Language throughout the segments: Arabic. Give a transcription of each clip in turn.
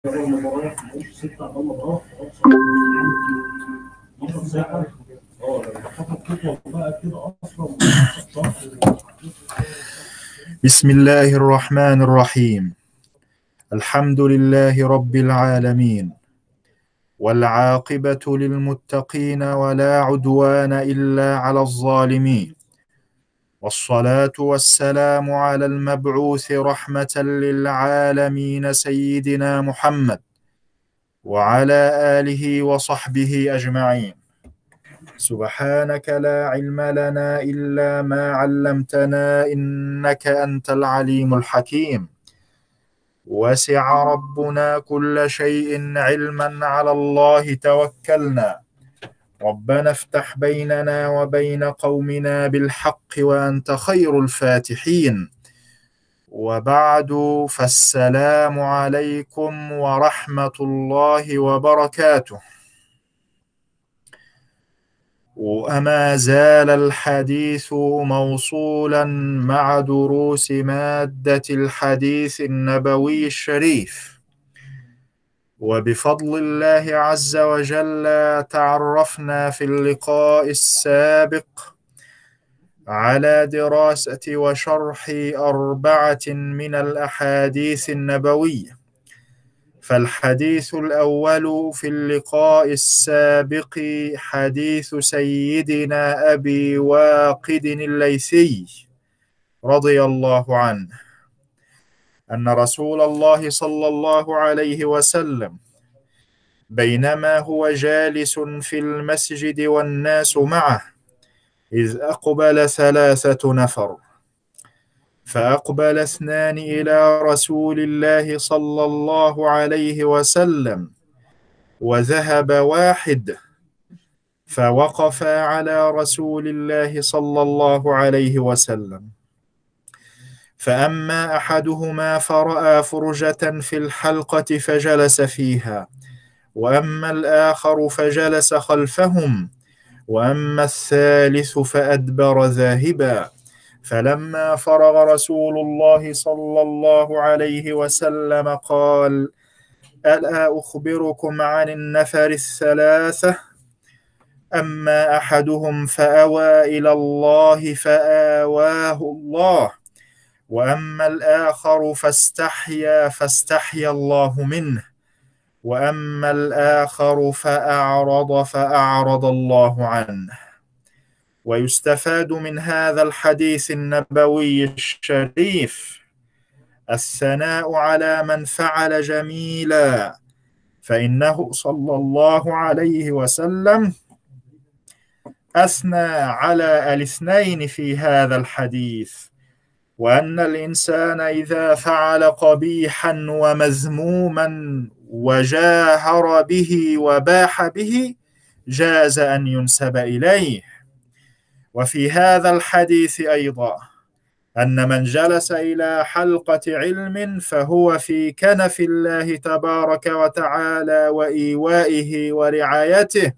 بسم الله الرحمن الرحيم. الحمد لله رب العالمين. والعاقبة للمتقين ولا عدوان إلا على الظالمين. والصلاة والسلام على المبعوث رحمة للعالمين سيدنا محمد وعلى آله وصحبه أجمعين. سبحانك لا علم لنا إلا ما علمتنا إنك أنت العليم الحكيم. وسع ربنا كل شيء علما على الله توكلنا. ربنا افتح بيننا وبين قومنا بالحق وأنت خير الفاتحين. وبعد فالسلام عليكم ورحمة الله وبركاته. وما زال الحديث موصولا مع دروس مادة الحديث النبوي الشريف. وبفضل الله عز وجل تعرفنا في اللقاء السابق على دراسة وشرح أربعة من الأحاديث النبوية. فالحديث الأول في اللقاء السابق حديث سيدنا أبي واقد الليثي رضي الله عنه. أن رسول الله صلى الله عليه وسلم بينما هو جالس في المسجد والناس معه إذ أقبل ثلاثة نفر. فأقبل اثنان إلى رسول الله صلى الله عليه وسلم وذهب واحد فوقف على رسول الله صلى الله عليه وسلم. فأما أحدهما فرأى فرجة في الحلقة فجلس فيها وأما الآخر فجلس خلفهم وأما الثالث فأدبر ذاهبا. فلما فرغ رسول الله صلى الله عليه وسلم قال ألا أخبركم عن النفر الثلاثة؟ أما أحدهم فأوى إلى الله فآواه الله. وأما الآخر فاستحيا فاستحيا الله منه. وأما الآخر فأعرض فأعرض الله عنه. ويستفاد من هذا الحديث النبوي الشريف الثناء على من فعل جميلا فإنه صلى الله عليه وسلم أثنى على الاثنين في هذا الحديث. وأن الإنسان إذا فعل قبيحا ومذموما وجاهر به وباح به جاز أن ينسب إليه. وفي هذا الحديث أيضا أن من جلس إلى حلقة علم فهو في كنف الله تبارك وتعالى وإيوائه ورعايته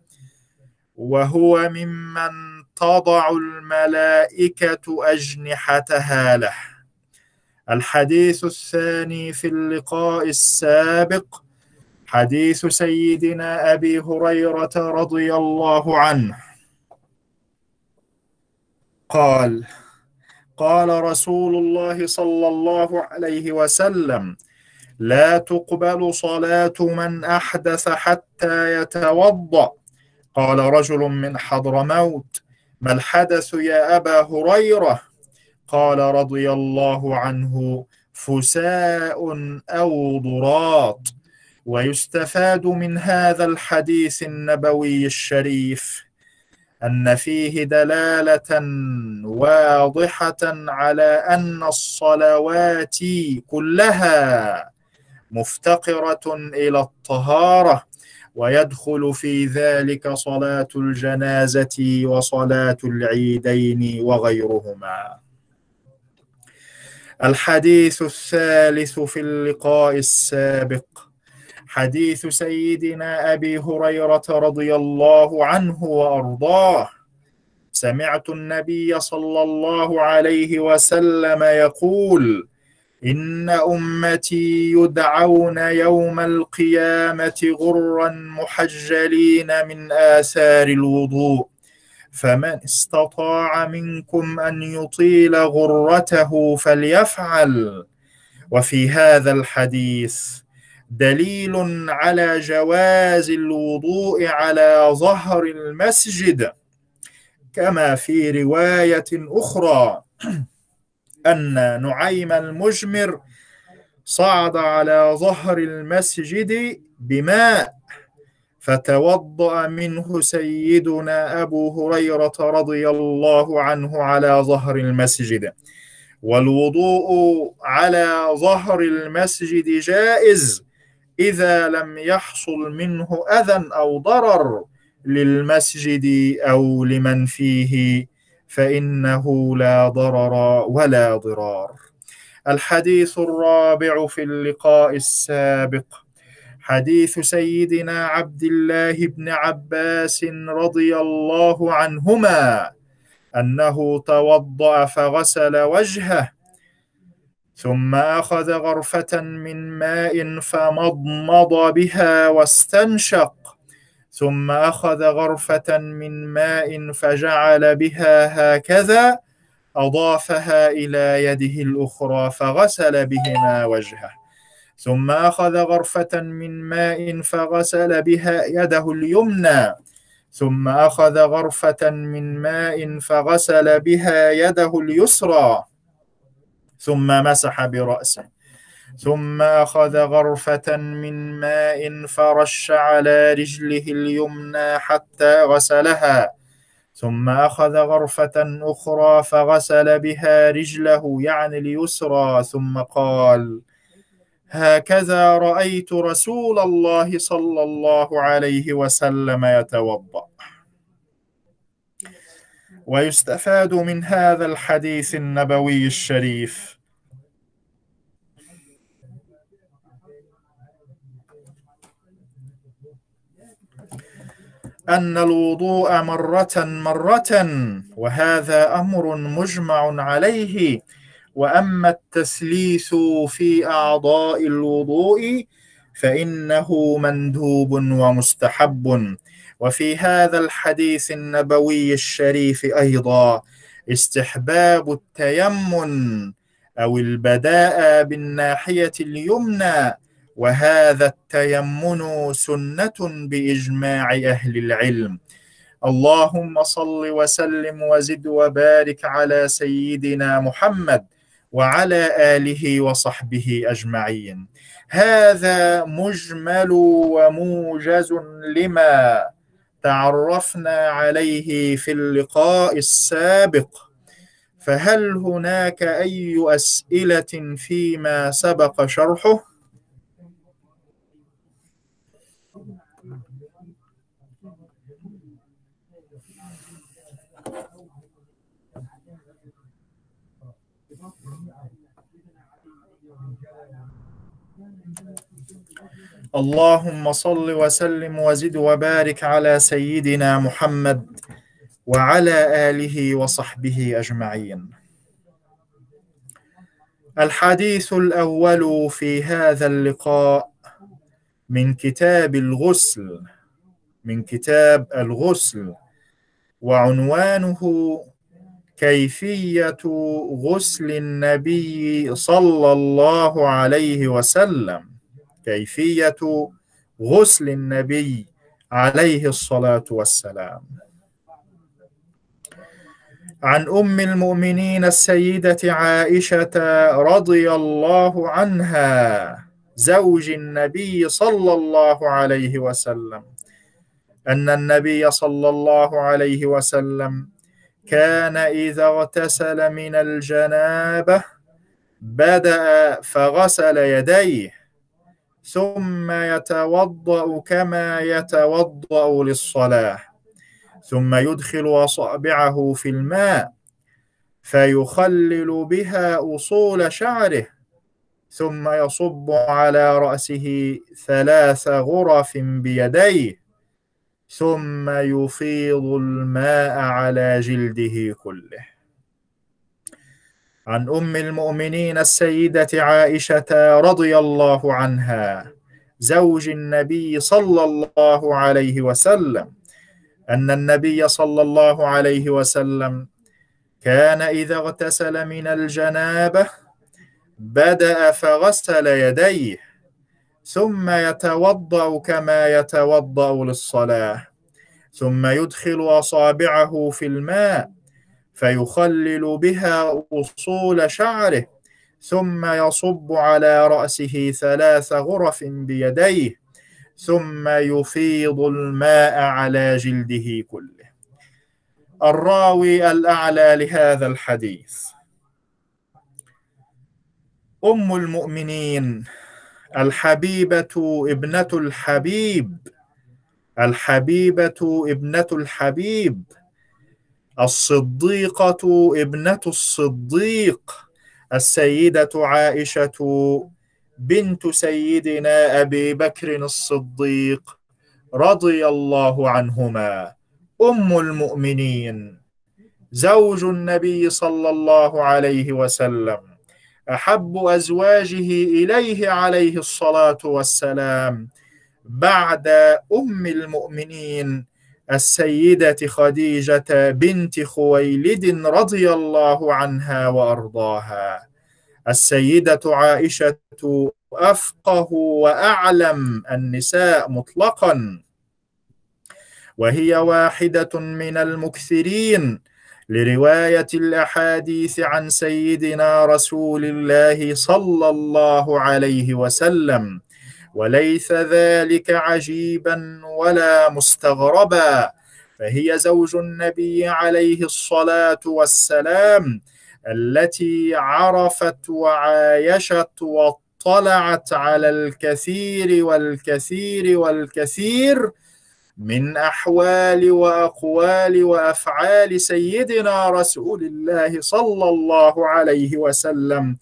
وهو ممن تضع الملائكة أجنحتها له. الحديث الثاني في اللقاء السابق حديث سيدنا أبي هريرة رضي الله عنه. قال قال رسول الله صلى الله عليه وسلم لا تقبل صلاة من أحدث حتى يتوضأ. قال رجل من حضرموت ما الحدث يا أبا هريرة؟ قال رضي الله عنه فساء أو ضراط. ويستفاد من هذا الحديث النبوي الشريف أن فيه دلالة واضحة على أن الصلوات كلها مفتقرة إلى الطهارة. ويدخل في ذلك صلاة الجنازة وصلاة العيدين وغيرهما. الحديث الثالث في اللقاء السابق حديث سيدنا أبي هريرة رضي الله عنه وأرضاه سمعت النبي صلى الله عليه وسلم يقول إن أمتي يدعون يوم القيامة غرا محجلين من آثار الوضوء فمن استطاع منكم أن يطيل غرته فليفعل. وفي هذا الحديث دليل على جواز الوضوء على ظهر المسجد كما في رواية أخرى. أن نعيم المجمر صعد على ظهر المسجد بماء فتوضأ منه سيدنا أبو هريرة رضي الله عنه على ظهر المسجد. والوضوء على ظهر المسجد جائز إذا لم يحصل منه أذى أو ضرر للمسجد أو لمن فيه فإنه لا ضرر ولا ضرار. الحديث الرابع في اللقاء السابق. حديث سيدنا عبد الله بن عباس رضي الله عنهما أنه توضأ فغسل وجهه ثم أخذ غرفة من ماء فمضمض بها واستنشق. ثم أخذ غرفة من ماء فجعل بها هكذا أضافها إلى يده الأخرى فغسل بهما وجهه. ثم أخذ غرفة من ماء فغسل بها يده اليمنى. ثم أخذ غرفة من ماء فغسل بها يده اليسرى. ثم مسح برأسه. ثم أخذ غرفة من ماء فرش على رجله اليمنى حتى غسلها. ثم أخذ غرفة أخرى فغسل بها رجله يعني اليسرى. ثم قال هكذا رأيت رسول الله صلى الله عليه وسلم يتوضأ. ويستفاد من هذا الحديث النبوي الشريف. أن الوضوء مرة مرة وهذا أمر مجمع عليه. وأما التثليث في أعضاء الوضوء فإنه مندوب ومستحب. وفي هذا الحديث النبوي الشريف أيضا استحباب التيمن أو البداء بالناحية اليمنى وهذا التيمن سنة بإجماع أهل العلم. اللهم صل وسلم وزد وبارك على سيدنا محمد وعلى آله وصحبه أجمعين. هذا مجمل وموجز لما تعرفنا عليه في اللقاء السابق. فهل هناك أي أسئلة فيما سبق شرحه؟ اللهم صل وسلم وزد وبارك على سيدنا محمد وعلى آله وصحبه أجمعين. الحديث الأول في هذا اللقاء من كتاب الغسل من كتاب الغسل وعنوانه كيفية غسل النبي صلى الله عليه وسلم. كيفية غسل النبي عليه الصلاة والسلام. عن أم المؤمنين السيدة عائشة رضي الله عنها زوج النبي صلى الله عليه وسلم أن النبي صلى الله عليه وسلم كان إذا اغتسل من الجنابة بدأ فغسل يديه. ثم يتوضأ كما يتوضأ للصلاة ثم يدخل أصابعه في الماء فيخلل بها أصول شعره ثم يصب على رأسه ثلاث غرف بيديه ثم يفيض الماء على جلده كله. عن أم المؤمنين السيدة عائشة رضي الله عنها زوج النبي صلى الله عليه وسلم أن النبي صلى الله عليه وسلم كان إذا اغتسل من الجنابة بدأ فغسل يديه ثم يتوضأ كما يتوضأ للصلاة ثم يدخل أصابعه في الماء فيخلل بها أصول شعره ثم يصب على رأسه ثلاث غرف بيديه ثم يفيض الماء على جلده كله. الراوي الأعلى لهذا الحديث. أم المؤمنين الحبيبة ابنة الحبيب الحبيبة ابنة الحبيب. الصديقة ابنة الصديق السيدة عائشة بنت سيدنا أبي بكر الصديق رضي الله عنهما. أم المؤمنين. زوج النبي صلى الله عليه وسلم. أحب أزواجه إليه عليه الصلاة والسلام بعد أم المؤمنين السيدة خديجة بنت خويلد رضي الله عنها وأرضاها. السيدة عائشة أفقه وأعلم النساء مطلقا. وهي واحدة من المكثرين لرواية الأحاديث عن سيدنا رسول الله صلى الله عليه وسلم. وليس ذلك عجيبا ولا مستغربا. فهي زوج النبي عليه الصلاة والسلام التي عرفت وعايشت واطلعت على الكثير والكثير والكثير من أحوال وأقوال وأفعال سيدنا رسول الله صلى الله عليه وسلم.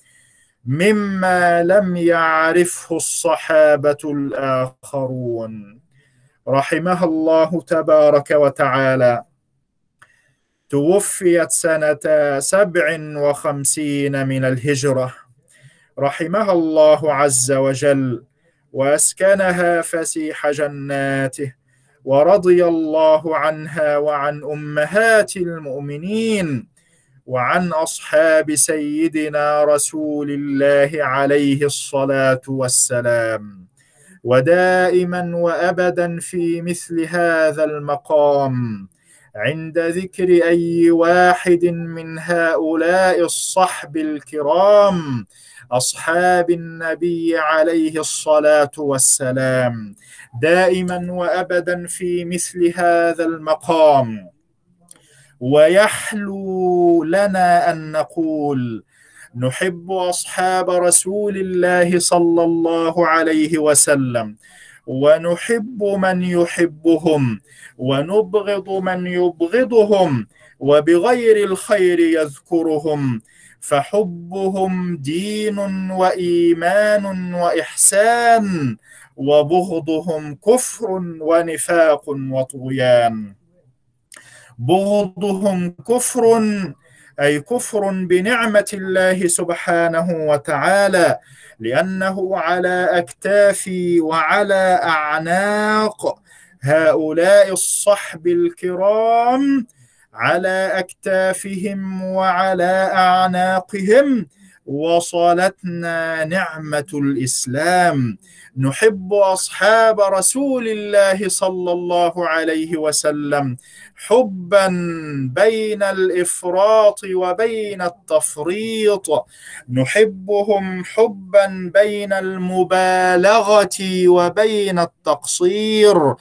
مما لم يعرفه الصحابة الآخرون. رحمها الله تبارك وتعالى. توفيت سنة سبع وخمسين من الهجرة. رحمها الله عز وجل. وأسكنها فسيح جناته. ورضي الله عنها وعن أمهات المؤمنين. وعن أصحاب سيدنا رسول الله عليه الصلاة والسلام. ودائما وأبدا في مثل هذا المقام. عند ذكر أي واحد من هؤلاء الصحب الكرام أصحاب النبي عليه الصلاة والسلام. دائما وابدا في مثل هذا المقام. ويحلو لنا أن نقول نحب أصحاب رسول الله صلى الله عليه وسلم ونحب من يحبهم ونبغض من يبغضهم وبغير الخير يذكرهم. فحبهم دين وإيمان وإحسان وبغضهم كفر ونفاق وطغيان. بغضهم كفر أي كفر بنعمة الله سبحانه وتعالى لأنه على أكتاف وعلى أعناق. هؤلاء الصحب الكرام على أكتافهم وعلى أعناقهم وصلتنا نعمة الإسلام. نحب أصحاب رسول الله صلى الله عليه وسلم حبا بين الإفراط وبين التفريط. نحبهم حبا بين المبالغة وبين التقصير.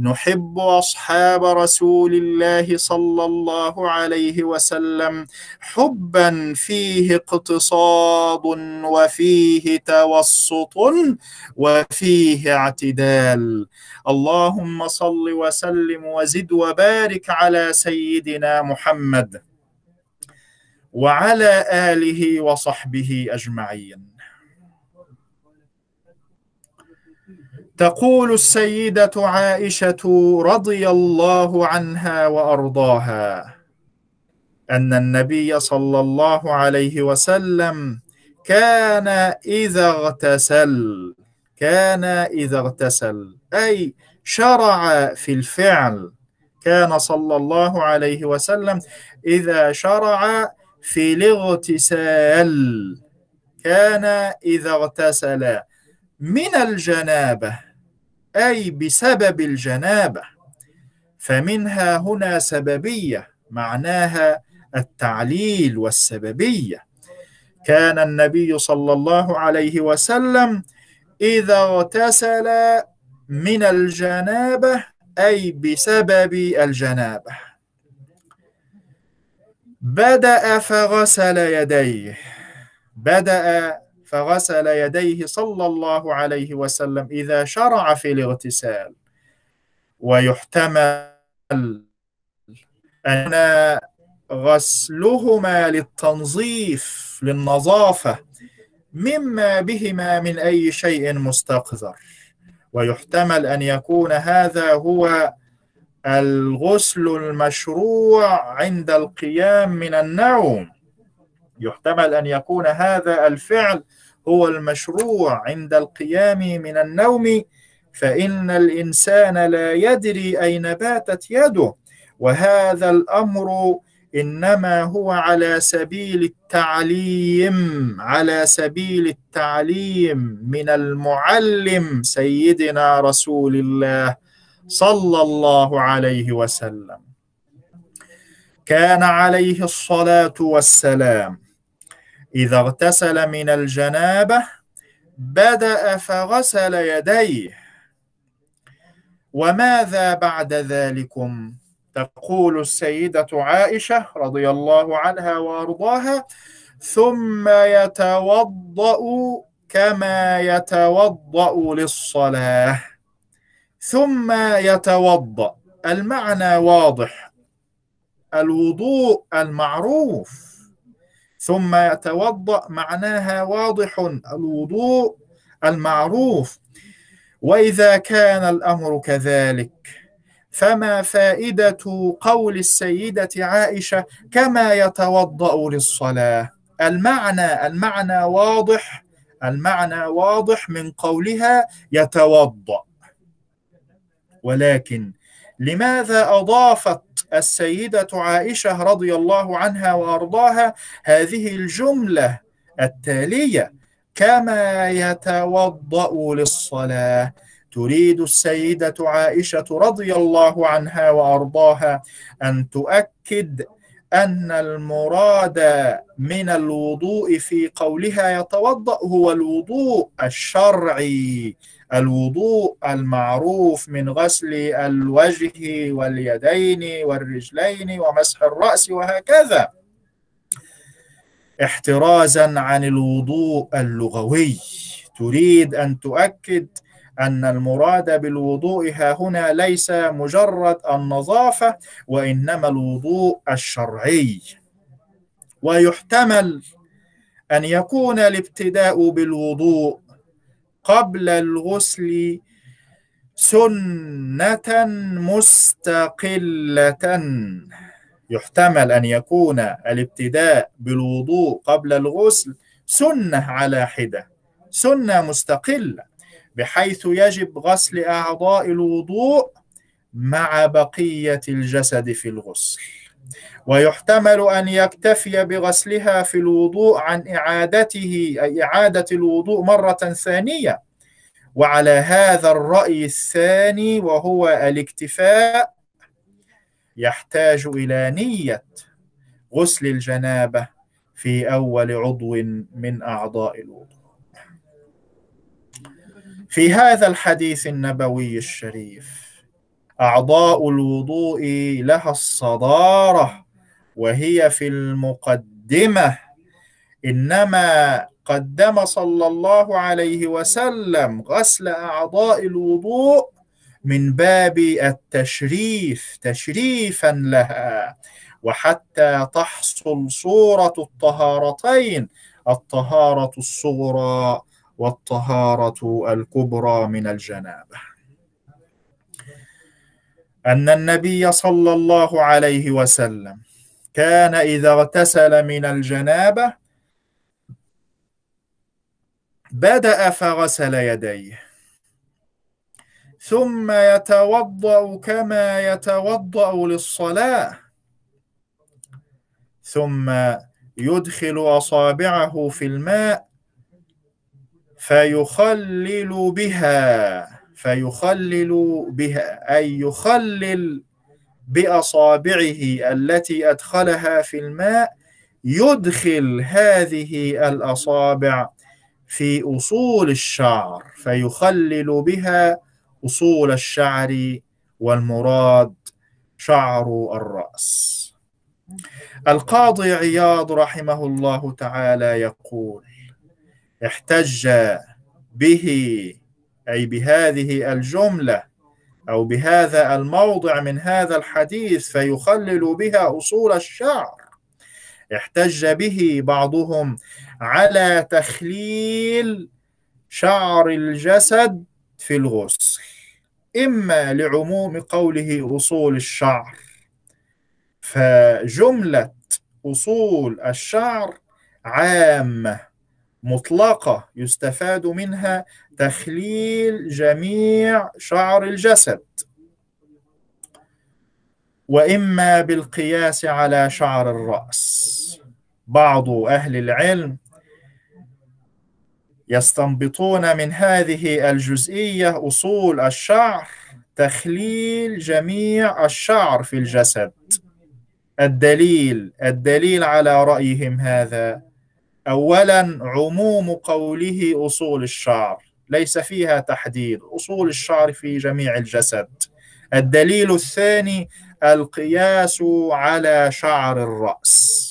نحب أصحاب رسول الله صلى الله عليه وسلم حبا فيه اقتصاد وفيه توسط وفيه اعتدال. اللهم صل وسلم وزد وبارك على سيدنا محمد وعلى آله وصحبه أجمعين. تقول السيدة عائشة رضي الله عنها وأرضاها أن النبي صلى الله عليه وسلم كان إذا اغتسل كان إذا اغتسل أي شرع في الفعل كان صلى الله عليه وسلم إذا شرع في الاغتسال. كان إذا اغتسل. من الجنابة أي بسبب الجنابة فمنها هنا سببية معناها التعليل والسببية. كان النبي صلى الله عليه وسلم إذا اغتسل من الجنابة أي بسبب الجنابة. بدأ فغسل يديه. بدأ فغسل يديه صلى الله عليه وسلم إذا شرع في الاغتسال. ويحتمل أن غسلهما للتنظيف للنظافة مما بهما من أي شيء مستقذر. ويحتمل أن يكون هذا هو الغسل المشروع عند القيام من النوم. يحتمل أن يكون هذا الفعل هو المشروع عند القيام من النوم فإن الإنسان لا يدري أين باتت يده وهذا الأمر إنما هو على سبيل التعليم على سبيل التعليم من المعلم سيدنا رسول الله صلى الله عليه وسلم. كان عليه الصلاة والسلام. إذا اغتسل من الجنابة بدأ فغسل يديه. وماذا بعد ذلكم؟ تقول السيدة عائشة رضي الله عنها وأرضاها ثم يتوضأ كما يتوضأ للصلاة ثم يتوضأ. المعنى واضح الوضوء المعروف ثم يتوضأ معناها واضح الوضوء المعروف وإذا كان الأمر كذلك. فما فائدة قول السيدة عائشة كما يتوضأ للصلاة؟ المعنى المعنى واضح المعنى واضح من قولها يتوضأ. ولكن لماذا أضافت السيدة عائشة رضي الله عنها وأرضاها هذه الجملة التالية؟ كما يتوضأ للصلاة. تريد السيدة عائشة رضي الله عنها وأرضاها أن تؤكد أن المراد من الوضوء في قولها يتوضأ هو الوضوء الشرعي الوضوء المعروف من غسل الوجه واليدين والرجلين ومسح الرأس وهكذا. احترازا عن الوضوء اللغوي. تريد أن تؤكد أن المراد بالوضوء ها هنا ليس مجرد النظافة وإنما الوضوء الشرعي. ويحتمل أن يكون الابتداء بالوضوء قبل الغسل سنة مستقلة. يحتمل أن يكون الابتداء بالوضوء قبل الغسل سنة على حدة سنة مستقلة. بحيث يجب غسل أعضاء الوضوء مع بقية الجسد في الغسل. ويحتمل أن يكتفي بغسلها في الوضوء عن إعادته أي إعادة الوضوء مرة ثانية. وعلى هذا الرأي الثاني وهو الاكتفاء يحتاج إلى نية غسل الجنابة في أول عضو من أعضاء الوضوء. في هذا الحديث النبوي الشريف أعضاء الوضوء لها الصدارة وهي في المقدمة. إنما قدم صلى الله عليه وسلم غسل أعضاء الوضوء من باب التشريف تشريفا لها. وحتى تحصل صورة الطهارتين الطهارة الصغرى والطهارة الكبرى من الجنابة. أن النبي صلى الله عليه وسلم كان إذا اغتسل من الجنابة بدأ فغسل يديه. ثم يتوضأ كما يتوضأ للصلاة. ثم يدخل أصابعه في الماء. فيخلل بها فيخلل بها أي يخلل بأصابعه التي أدخلها في الماء يدخل هذه الأصابع في أصول الشعر فيخلل بها أصول الشعر والمراد شعر الرأس. القاضي عياض رحمه الله تعالى يقول احتج به أي بهذه الجملة أو بهذا الموضع من هذا الحديث فيخلل بها أصول الشعر. احتج به بعضهم على تخليل شعر الجسد في الغسل إما لعموم قوله أصول الشعر. فجملة أصول الشعر عامة. مطلقة يستفاد منها تخليل جميع شعر الجسد. وإما بالقياس على شعر الرأس. بعض أهل العلم يستنبطون من هذه الجزئية أصول الشعر تخليل جميع الشعر في الجسد. الدليل الدليل على رأيهم هذا أولا عموم قوله أصول الشعر ليس فيها تحديد أصول الشعر في جميع الجسد. الدليل الثاني القياس على شعر الرأس.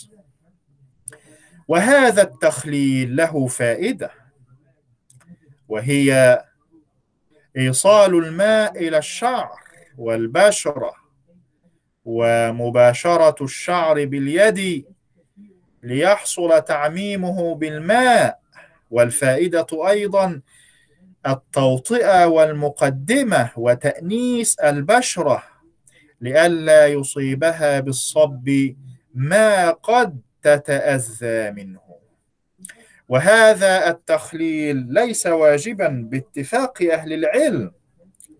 وهذا التخليل له فائدة وهي إيصال الماء إلى الشعر والبشرة ومباشرة الشعر باليد ليحصل تعميمه بالماء والفائدة أيضا التوطئة والمقدمة وتأنيس البشرة لئلا يصيبها بالصب ما قد تتأذى منه. وهذا التخليل ليس واجبا باتفاق أهل العلم.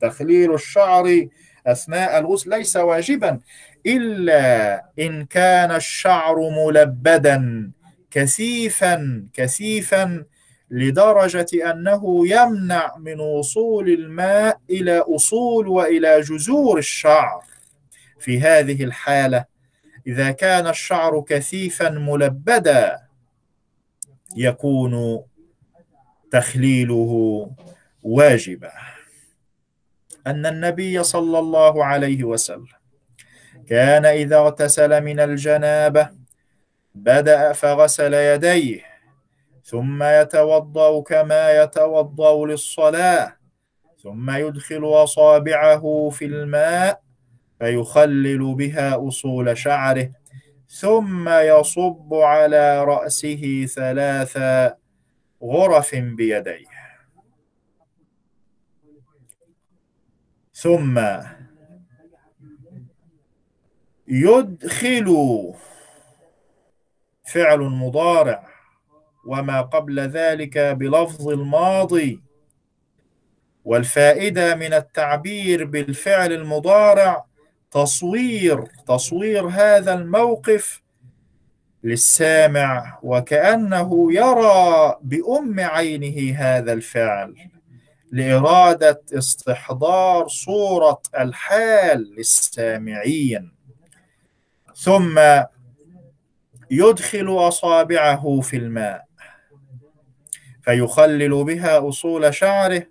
تخليل الشعر أثناء الغسل ليس واجبا. إلا إن كان الشعر ملبدا كثيفا كثيفا لدرجة أنه يمنع من وصول الماء إلى أصول وإلى جذور الشعر. في هذه الحالة إذا كان الشعر كثيفا ملبدا يكون تخليله واجبا. أن النبي صلى الله عليه وسلم كان إذا اغتسل من الجنابة بدأ فغسل يديه ثم يتوضأ كما يتوضأ للصلاة ثم يدخل أصابعه في الماء فيخلل بها أصول شعره ثم يصب على رأسه ثلاث غرف بيديه. ثم يدخل فعل مضارع وما قبل ذلك بلفظ الماضي. والفائدة من التعبير بالفعل المضارع تصوير تصوير هذا الموقف للسامع وكأنه يرى بأم عينه هذا الفعل لإرادة استحضار صورة الحال للسامعين. ثم يدخل أصابعه في الماء فيخلل بها أصول شعره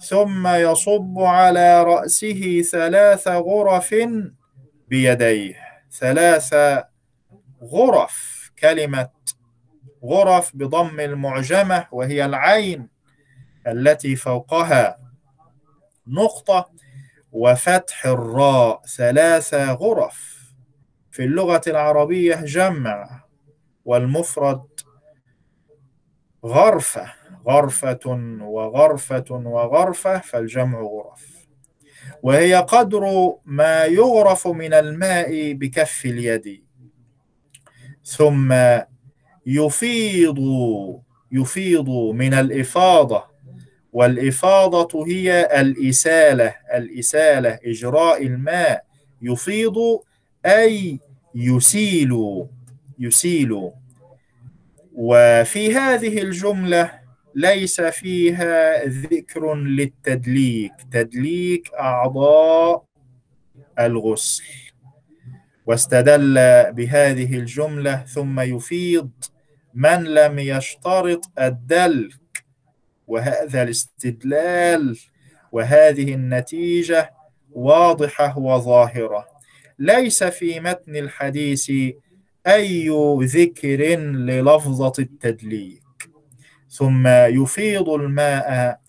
ثم يصب على رأسه ثلاث غرف بيديه. ثلاث غرف كلمة غرف بضم المعجمة وهي العين التي فوقها. نقطة وفتح الراء ثلاث غرف. في اللغة العربية جمع والمفرد غرفة غرفة وغرفة وغرفة فالجمع غرف. وهي قدر ما يغرف من الماء بكف اليد. ثم يفيض يفيض من الإفاضة. والإفاضة هي الإسالة الإسالة إجراء الماء. يفيض أي يسيل يسيل. وفي هذه الجملة ليس فيها ذكر للتدليك. تدليك أعضاء الغسل. واستدل بهذه الجملة ثم يفيض من لم يشترط الدلك. وهذا الاستدلال وهذه النتيجة واضحة وظاهرة. ليس في متن الحديث أي ذكر للفظة التدليك. ثم يفيض الماء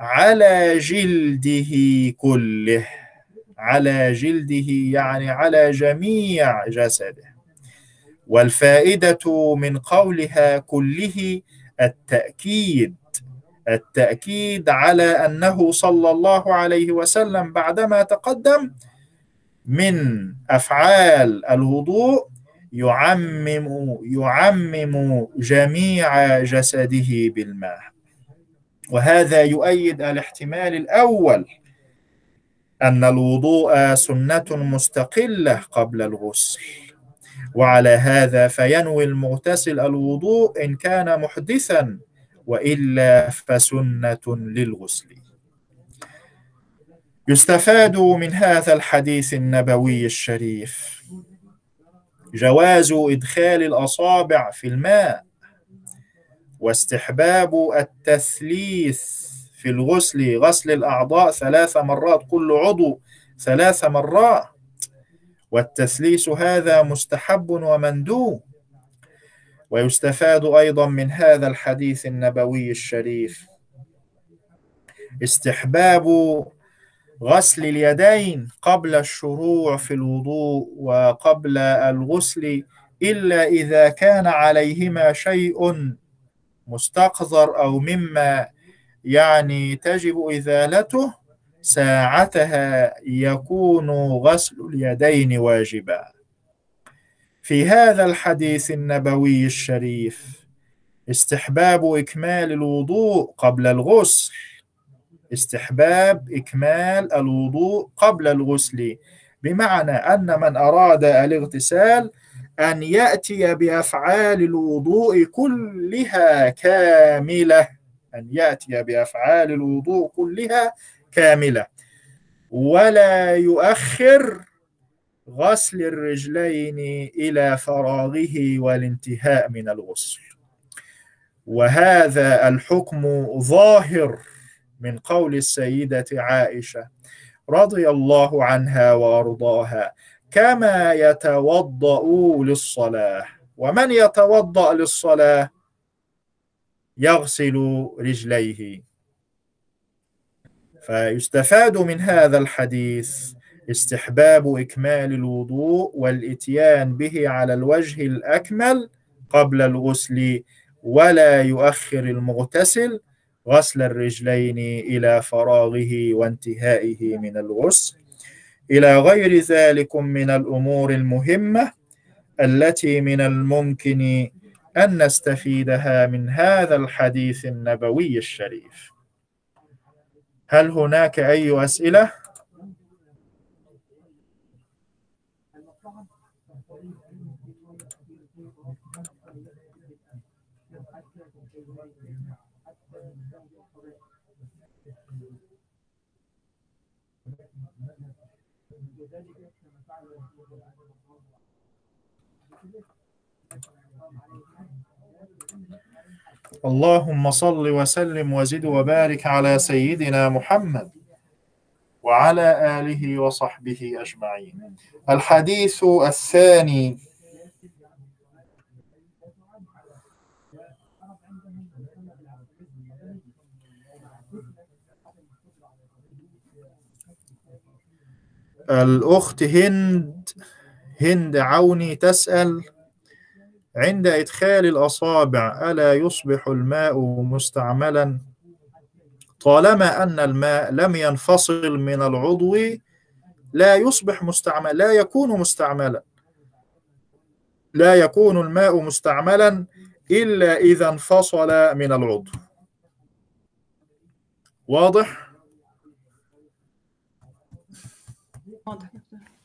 على جلده كله. على جلده يعني على جميع جسده. والفائدة من قولها كله التأكيد. التأكيد على أنه صلى الله عليه وسلم بعدما تقدم من أفعال الوضوء يعمم يعمم جميع جسده بالماء. وهذا يؤيد الاحتمال الأول أن الوضوء سنة مستقلة قبل الغسل. وعلى هذا فينوي المغتسل الوضوء إن كان محدثا وإلا فسنة للغسل. يستفاد من هذا الحديث النبوي الشريف. جواز إدخال الأصابع في الماء واستحباب التثليث في الغسل غسل الأعضاء ثلاث مرات كل عضو ثلاث مرات. والتثليث هذا مستحب ومندوب. ويستفاد أيضا من هذا الحديث النبوي الشريف. استحباب غسل اليدين قبل الشروع في الوضوء وقبل الغسل إلا إذا كان عليهما شيء مستقذر أو مما يعني تجب إزالته ساعتها يكون غسل اليدين واجبا. في هذا الحديث النبوي الشريف استحباب إكمال الوضوء قبل الغسل. استحباب إكمال الوضوء قبل الغسل. بمعنى أن من أراد الاغتسال أن يأتي بأفعال الوضوء كلها كاملة. أن يأتي بأفعال الوضوء كلها كاملة. ولا يؤخر غسل الرجلين إلى فراغه والانتهاء من الغسل. وهذا الحكم ظاهر. من قول السيدة عائشة رضي الله عنها وأرضاها كما يتوضأ للصلاة ومن يتوضأ للصلاة يغسل رجليه. فيستفاد من هذا الحديث استحباب إكمال الوضوء والإتيان به على الوجه الأكمل قبل الغسل ولا يؤخر المغتسل غسل الرجلين إلى فراغه وانتهائه من الغسل إلى غير ذلك من الأمور المهمة التي من الممكن أن نستفيدها من هذا الحديث النبوي الشريف هل هناك أي أسئلة؟ اللهم صل وسلم وزد وبارك على سيدنا محمد وعلى آله وصحبه أجمعين. الحديث الثاني. الأخت هند هند عوني تسأل عند إدخال الأصابع ألا يصبح الماء مستعملا؟ طالما أن الماء لم ينفصل من العضو لا يصبح مستعمل لا يكون مستعملا. لا يكون الماء مستعملا إلا إذا انفصل من العضو. واضح؟ واضح.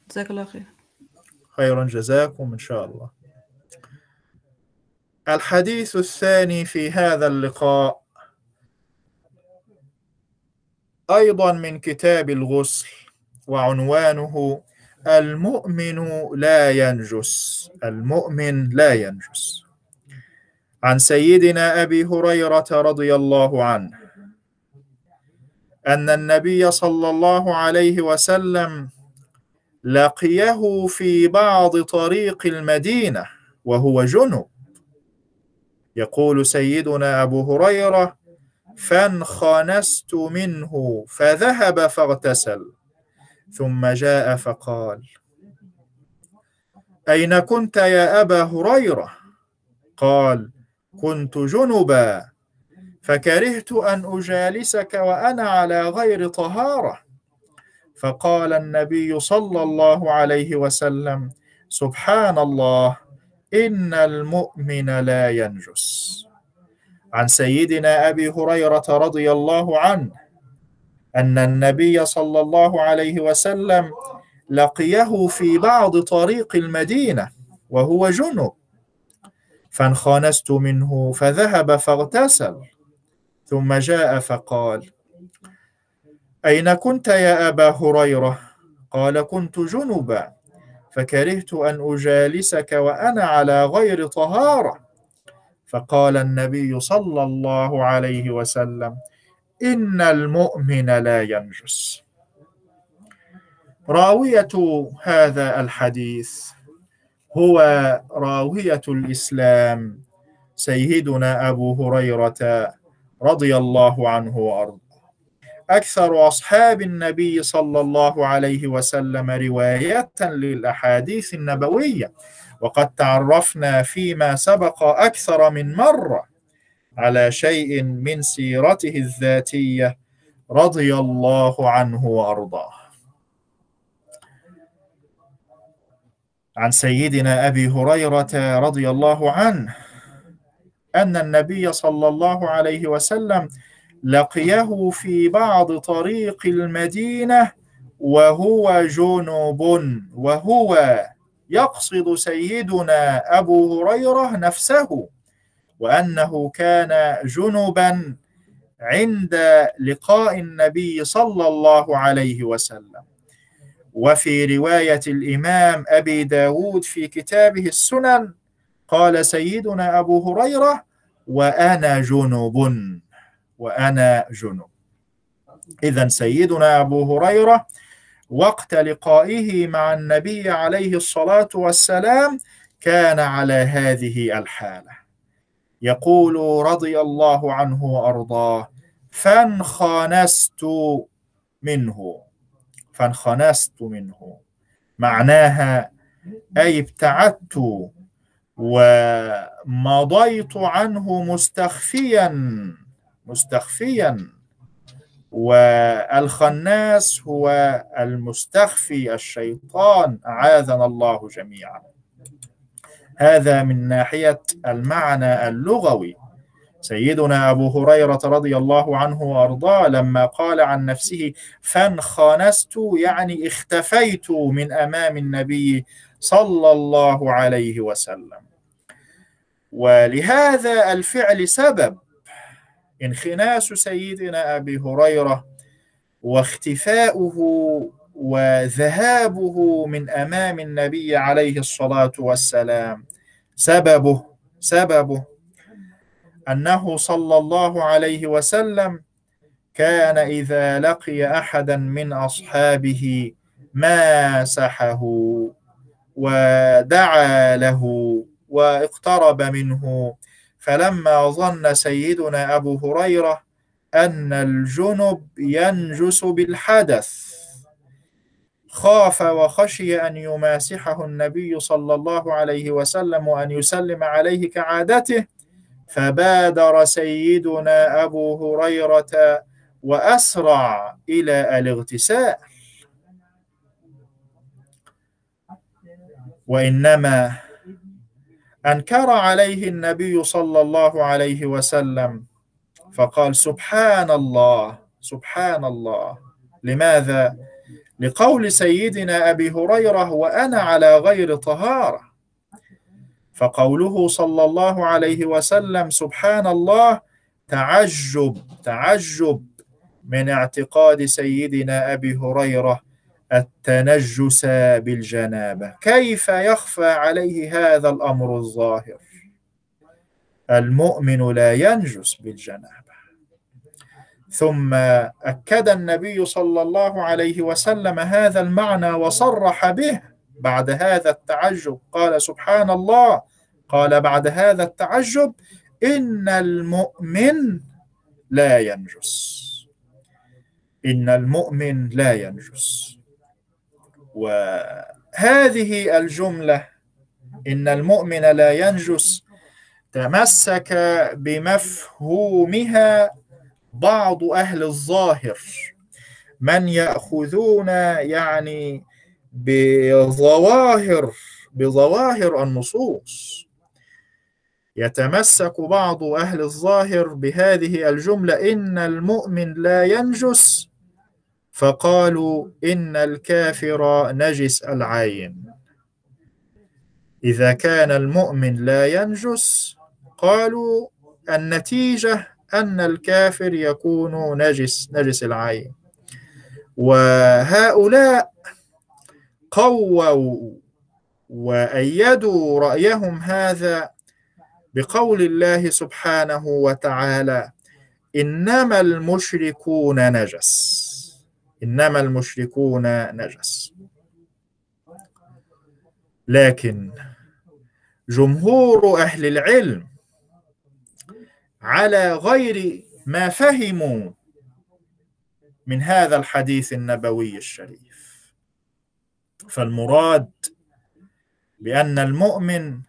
جزاك الله خير. خيرا جزاكم إن شاء الله. الحديث الثاني في هذا اللقاء. أيضا من كتاب الغسل وعنوانه المؤمن لا ينجس. المؤمن لا ينجس. عن سيدنا أبي هريرة رضي الله عنه أن النبي صلى الله عليه وسلم لقيه في بعض طريق المدينة وهو جنب يقول سيدنا أبو هريرة فانخنست منه فذهب فاغتسل. ثم جاء فقال أين كنت يا أبا هريرة؟ قال كنت جنبا فكرهت أن أجالسك وأنا على غير طهارة. فقال النبي صلى الله عليه وسلم سبحان الله. إن المؤمن لا ينجس عن سيدنا أبي هريرة رضي الله عنه أن النبي صلى الله عليه وسلم لقيه في بعض طريق المدينة وهو جنب فانخنست منه فذهب فاغتسل ثم جاء فقال أين كنت يا أبا هريرة؟ قال كنت جنبا فكرهت أن أجالسك وأنا على غير طهارة. فقال النبي صلى الله عليه وسلم إن المؤمن لا ينجس. راوية هذا الحديث هو راوية الإسلام سيدنا أبو هريرة رضي الله عنه وأرضاه. أكثر أصحاب النبي صلى الله عليه وسلم رواية للأحاديث النبوية. وقد تعرفنا فيما سبق أكثر من مرة على شيء من سيرته الذاتية رضي الله عنه وأرضاه. عن سيدنا أبي هريرة رضي الله عنه أن النبي صلى الله عليه وسلم لقيه في بعض طريق المدينة وهو جنوب وهو يقصد سيدنا أبو هريرة نفسه وأنه كان جنبا عند لقاء النبي صلى الله عليه وسلم. وفي رواية الإمام أبي داود في كتابه السنن قال سيدنا أبو هريرة وأنا جنب وأنا جنب إذا سيدنا أبو هريرة وقت لقائه مع النبي عليه الصلاة والسلام كان على هذه الحالة. يقول رضي الله عنه وأرضاه فانخنست منه. فانخنست منه. معناها أي ابتعدت ومضيت عنه مستخفيا. مستخفيا. والخناس هو المستخفي الشيطان أعاذنا الله جميعا. هذا من ناحية المعنى اللغوي. سيدنا أبو هريرة رضي الله عنه وأرضاه لما قال عن نفسه فانخنست يعني اختفيت من أمام النبي صلى الله عليه وسلم. ولهذا الفعل سبب. انخناس سيدنا أبي هريرة واختفاؤه وذهابه من أمام النبي عليه الصلاة والسلام. سببه سببه أنه صلى الله عليه وسلم كان إذا لقي أحدا من أصحابه ماسحه ودعا له واقترب منه فلما ظن سيدنا أبو هريرة أن الجنب ينجس بالحدث خاف وخشي أن يماسحه النبي صلى الله عليه وسلم وأن يسلم عليه كعادته فبادر سيدنا أبو هريرة وأسرع إلى الاغتسال. وإنما أنكر عليه النبي صلى الله عليه وسلم فقال سبحان الله سبحان الله لماذا؟ لقول سيدنا أبي هريرة وأنا على غير طهارة. فقوله صلى الله عليه وسلم سبحان الله تعجب تعجب من اعتقاد سيدنا أبي هريرة. التنجس بالجنابة. كيف يخفى عليه هذا الأمر الظاهر؟ المؤمن لا ينجس بالجنابة. ثم أكد النبي صلى الله عليه وسلم هذا المعنى وصرح به. بعد هذا التعجب قال سبحان الله. قال بعد هذا التعجب إن المؤمن لا ينجس. إن المؤمن لا ينجس. وهذه الجملة إن المؤمن لا ينجس تمسك بمفهومها بعض أهل الظاهر. من يأخذون يعني بظواهر بظواهر النصوص. يتمسك بعض أهل الظاهر بهذه الجملة إن المؤمن لا ينجس فقالوا إن الكافر نجس العين. إذا كان المؤمن لا ينجس قالوا النتيجة أن الكافر يكون نجس نجس العين. وهؤلاء قووا وأيدوا رأيهم هذا بقول الله سبحانه وتعالى إنما المشركون نجس. إنما المشركون نجس. لكن جمهور أهل العلم على غير ما فهموا من هذا الحديث النبوي الشريف. فالمراد بأن المؤمن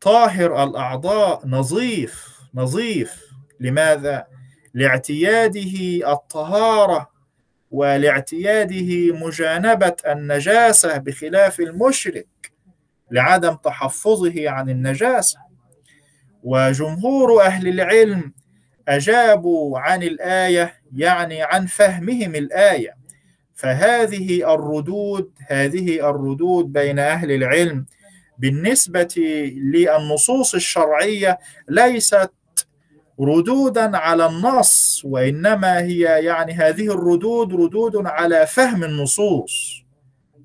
طاهر الأعضاء نظيف نظيف. لماذا؟ لإعتياده الطهارة ولاعتياده مجانبه النجاسه بخلاف المشرك لعدم تحفظه عن النجاسه وجمهور أهل العلم اجابوا عن الايه يعني عن فهمهم الايه. فهذه الردود هذه الردود بين أهل العلم بالنسبة للنصوص الشرعية ليست ردودا على النص وإنما هي يعني هذه الردود ردود على فهم النصوص.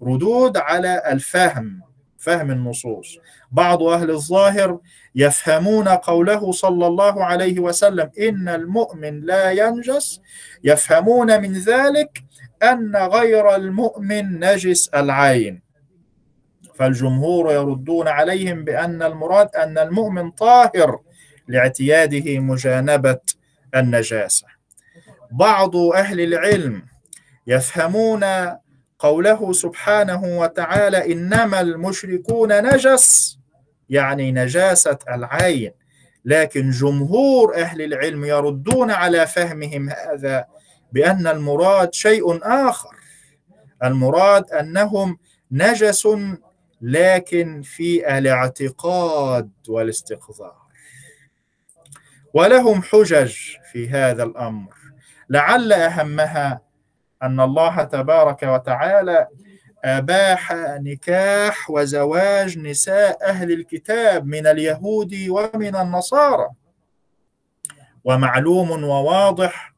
ردود على الفهم فهم النصوص. بعض أهل الظاهر يفهمون قوله صلى الله عليه وسلم إن المؤمن لا ينجس يفهمون من ذلك أن غير المؤمن نجس العين. فالجمهور يردون عليهم بأن المراد أن المؤمن طاهر. لاعتياده مجانبة النجاسة. بعض أهل العلم يفهمون قوله سبحانه وتعالى إنما المشركون نجس يعني نجاسة العين. لكن جمهور أهل العلم يردون على فهمهم هذا بأن المراد شيء آخر. المراد أنهم نجس لكن في الاعتقاد والاستقذار. ولهم حجج في هذا الأمر. لعل أهمها أن الله تبارك وتعالى أباح نكاح وزواج نساء أهل الكتاب من اليهود ومن النصارى. ومعلوم وواضح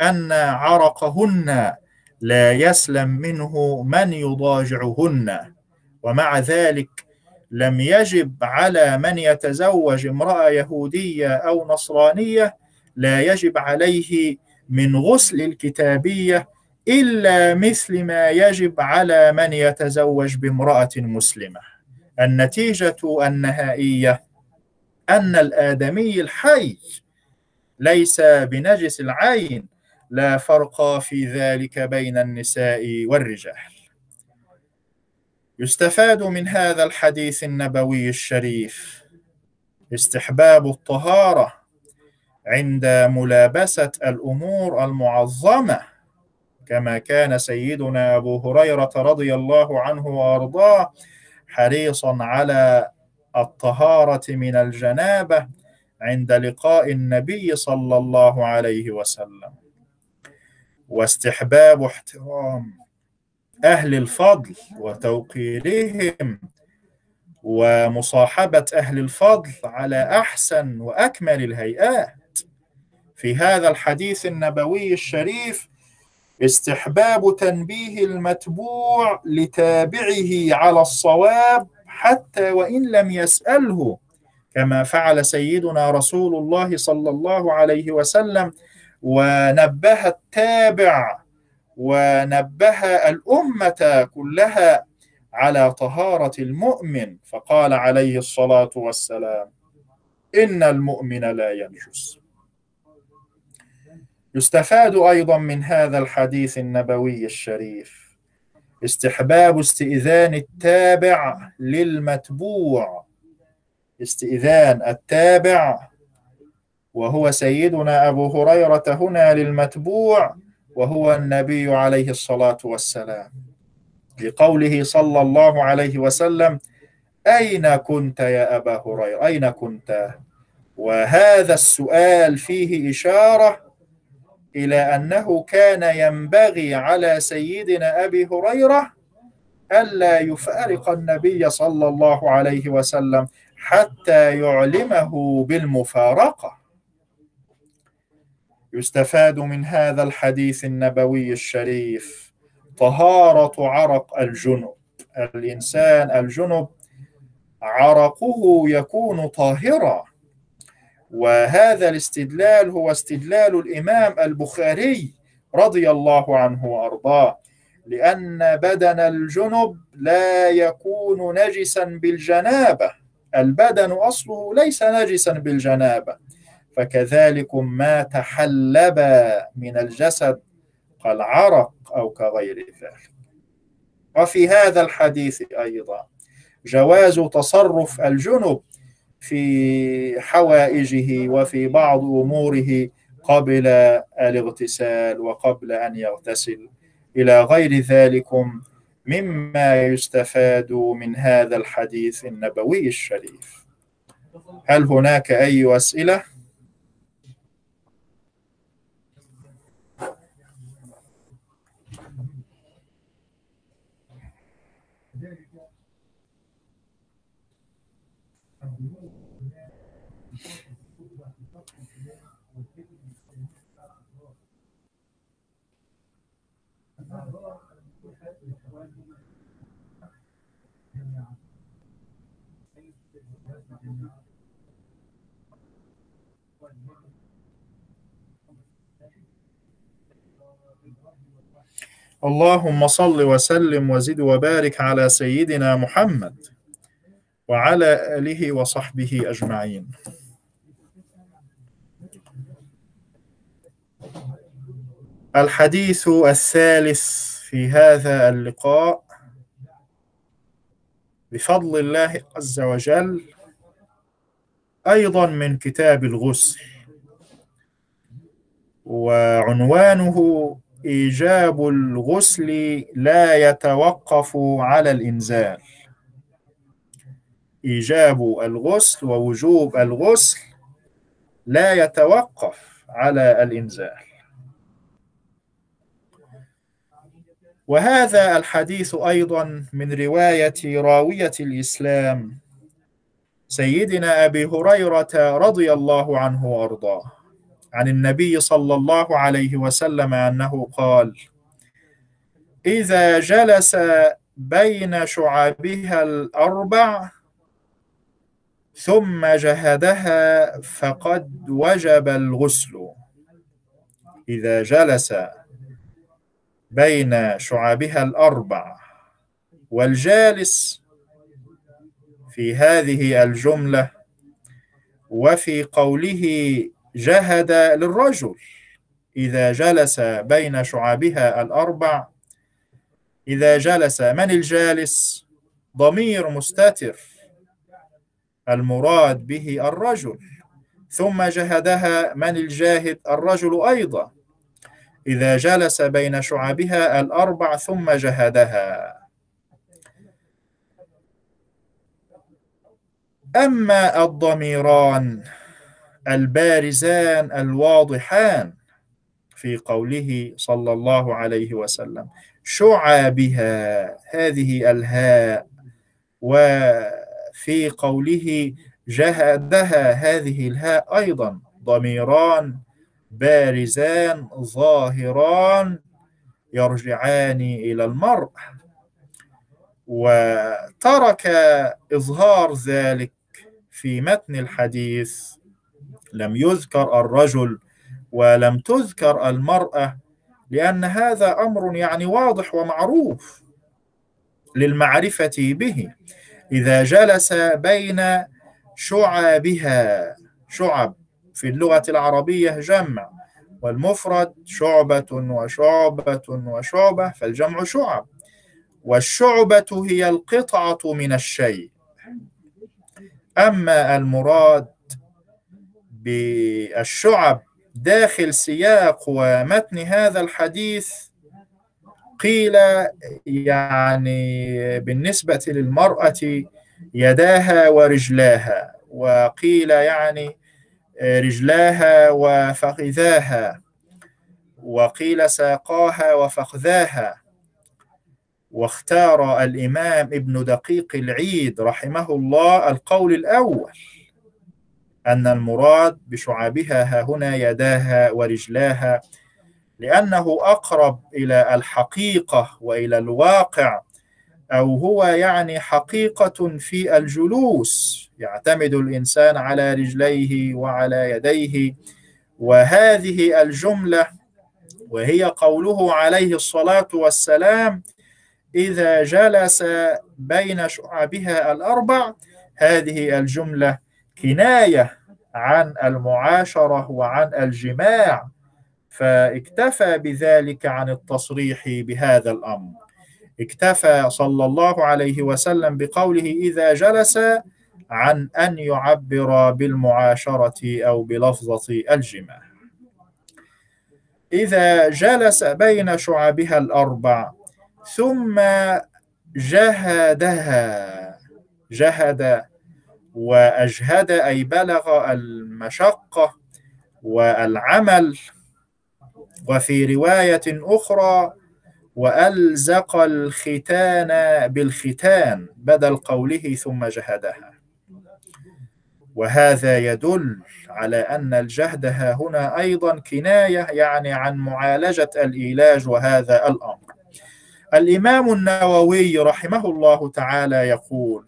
أن عرقهن لا يسلم منه من يضاجعهن. ومع ذلك لم يجب على من يتزوج امرأة يهودية أو نصرانية لا يجب عليه من غسل الكتابية إلا مثل ما يجب على من يتزوج بامرأة مسلمة. النتيجة النهائية أن الآدمي الحي ليس بنجس العين لا فرق في ذلك بين النساء والرجال. يستفاد من هذا الحديث النبوي الشريف. استحباب الطهارة عند ملابسة الأمور المعظمة كما كان سيدنا أبو هريرة رضي الله عنه وأرضاه حريصا على الطهارة من الجنابة عند لقاء النبي صلى الله عليه وسلم. واستحباب احترام. أهل الفضل وتوقيرهم ومصاحبة أهل الفضل على أحسن وأكمل الهيئات. في هذا الحديث النبوي الشريف استحباب تنبيه المتبوع لتابعه على الصواب حتى وإن لم يسأله كما فعل سيدنا رسول الله صلى الله عليه وسلم ونبه التابع ونبه الأمة كلها على طهارة المؤمن. فقال عليه الصلاة والسلام إن المؤمن لا ينجس. يستفاد أيضا من هذا الحديث النبوي الشريف. استحباب استئذان التابع للمتبوع. استئذان التابع وهو سيدنا أبو هريرة هنا للمتبوع. وهو النبي عليه الصلاة والسلام. لقوله صلى الله عليه وسلم أين كنت يا أبا هريرة؟ أين كنت؟ وهذا السؤال فيه إشارة إلى أنه كان ينبغي على سيدنا أبي هريرة ألا يفارق النبي صلى الله عليه وسلم حتى يعلمه بالمفارقة. يستفاد من هذا الحديث النبوي الشريف. طهارة عرق الجنب. الإنسان الجنب عرقه يكون طاهرا. وهذا الاستدلال هو استدلال الإمام البخاري رضي الله عنه وأرضاه لأن بدن الجنب لا يكون نجسا بالجنابة. البدن أصله ليس نجسا بالجنابة. فكذلك ما تحلب من الجسد كالعرق أو كغير ذلك. وفي هذا الحديث أيضا جواز تصرف الجنب في حوائجه وفي بعض أموره قبل الاغتسال وقبل أن يغتسل. إلى غير ذلكم مما يستفاد من هذا الحديث النبوي الشريف. هل هناك أي أسئلة؟ اللهم صل وسلم وزد وبارك على سيدنا محمد وعلى آله وصحبه أجمعين. الحديث الثالث في هذا اللقاء بفضل الله عز وجل أيضا من كتاب الغسل وعنوانه إيجاب الغسل لا يتوقف على الانزال إيجاب الغسل ووجوب الغسل لا يتوقف على الانزال وهذا الحديث أيضا من رواية راوية الإسلام سيدنا أبي هريرة رضي الله عنه وأرضاه. عن النبي صلى الله عليه وسلم أنه قال إذا جلس بين شعابها الأربع ثم جهدها فقد وجب الغسل. إذا جلس بين شعابها الأربع والجالس في هذه الجملة وفي قوله جهد للرجل. إذا جلس بين شعابها الأربع إذا جلس من الجالس؟ ضمير مستتر. المراد به الرجل. ثم جهدها من الجاهد؟ الرجل أيضا. إذا جلس بين شعابها الأربع ثم جهدها. أما الضميران البارزان الواضحان في قوله صلى الله عليه وسلم. شعابها هذه الهاء وفي قوله جهدها هذه الهاء أيضا. ضميران بارزان ظاهران يرجعان إلى المرء. وترك إظهار ذلك في متن الحديث لم يذكر الرجل ولم تذكر المرأة لأن هذا أمر يعني واضح ومعروف للمعرفة به. إذا جلس بين شعابها شعب في اللغة العربية جمع والمفرد شعبة وشعبة وشعبة فالجمع شعب. والشعبة هي القطعة من الشيء. أما المراد بالشعب داخل سياق ومتن هذا الحديث قيل يعني بالنسبة للمرأة يداها ورجلاها وقيل يعني رجلاها وفخذاها وقيل ساقاها وفخذاها. واختار الإمام ابن دقيق العيد رحمه الله القول الأول. أن المراد بشعابها ها هنا يداها ورجلاها لأنه أقرب إلى الحقيقة وإلى الواقع أو هو يعني حقيقة في الجلوس يعتمد الإنسان على رجليه وعلى يديه. وهذه الجملة وهي قوله عليه الصلاة والسلام إذا جلس بين شعبها الأربع هذه الجملة كناية عن المعاشرة وعن الجماع فاكتفى بذلك عن التصريح بهذا الأمر. اكتفى صلى الله عليه وسلم بقوله إذا جلس عن أن يعبر بالمعاشرة أو بلفظة الجماع. إذا جلس بين شعبها الأربع ثم جهدها جهد وأجهد أي بلغ المشقة والعمل. وفي رواية أخرى وألزق الختان بالختان بدل قوله ثم جهدها. وهذا يدل على أن الجهد ها هنا أيضا كناية يعني عن معالجة الإيلاج وهذا الأمر. الإمام النووي رحمه الله تعالى يقول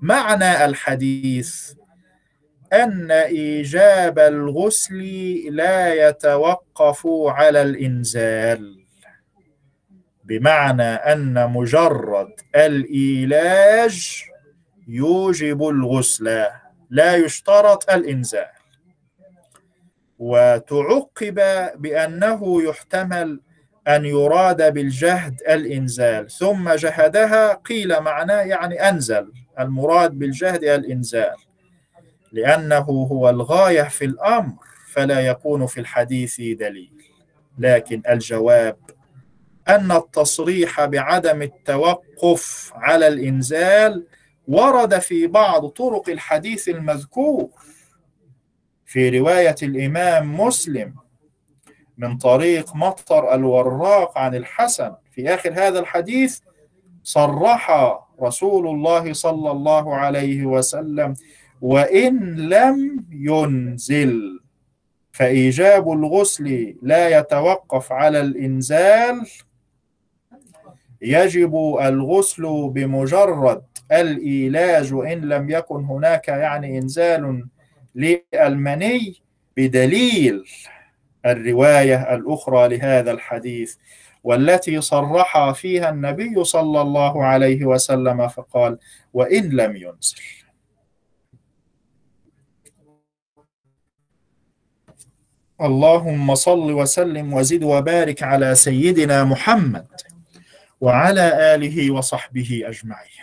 معنى الحديث أن إيجاب الغسل لا يتوقف على الإنزال بمعنى أن مجرد الإيلاج يوجب الغسل لا يشترط الإنزال. وتعقب بأنه يحتمل أن يراد بالجهد الإنزال ثم جهدها قيل معناه يعني أنزل. المراد بالجهد الإنزال لأنه هو الغاية في الأمر فلا يكون في الحديث دليل. لكن الجواب أن التصريح بعدم التوقف على الإنزال ورد في بعض طرق الحديث المذكور. في رواية الإمام مسلم من طريق مطر الوراق عن الحسن في آخر هذا الحديث صرح رسول الله صلى الله عليه وسلم وإن لم ينزل فإيجاب الغسل لا يتوقف على الإنزال يجب الغسل بمجرد الإيلاج وإن لم يكن هناك يعني إنزال للمني بدليل الرواية الأخرى لهذا الحديث. والتي صرح فيها النبي صلى الله عليه وسلم فقال وإن لم ينزل اللهم صل وسلم وزد وبارك على سيدنا محمد وعلى آله وصحبه أجمعين.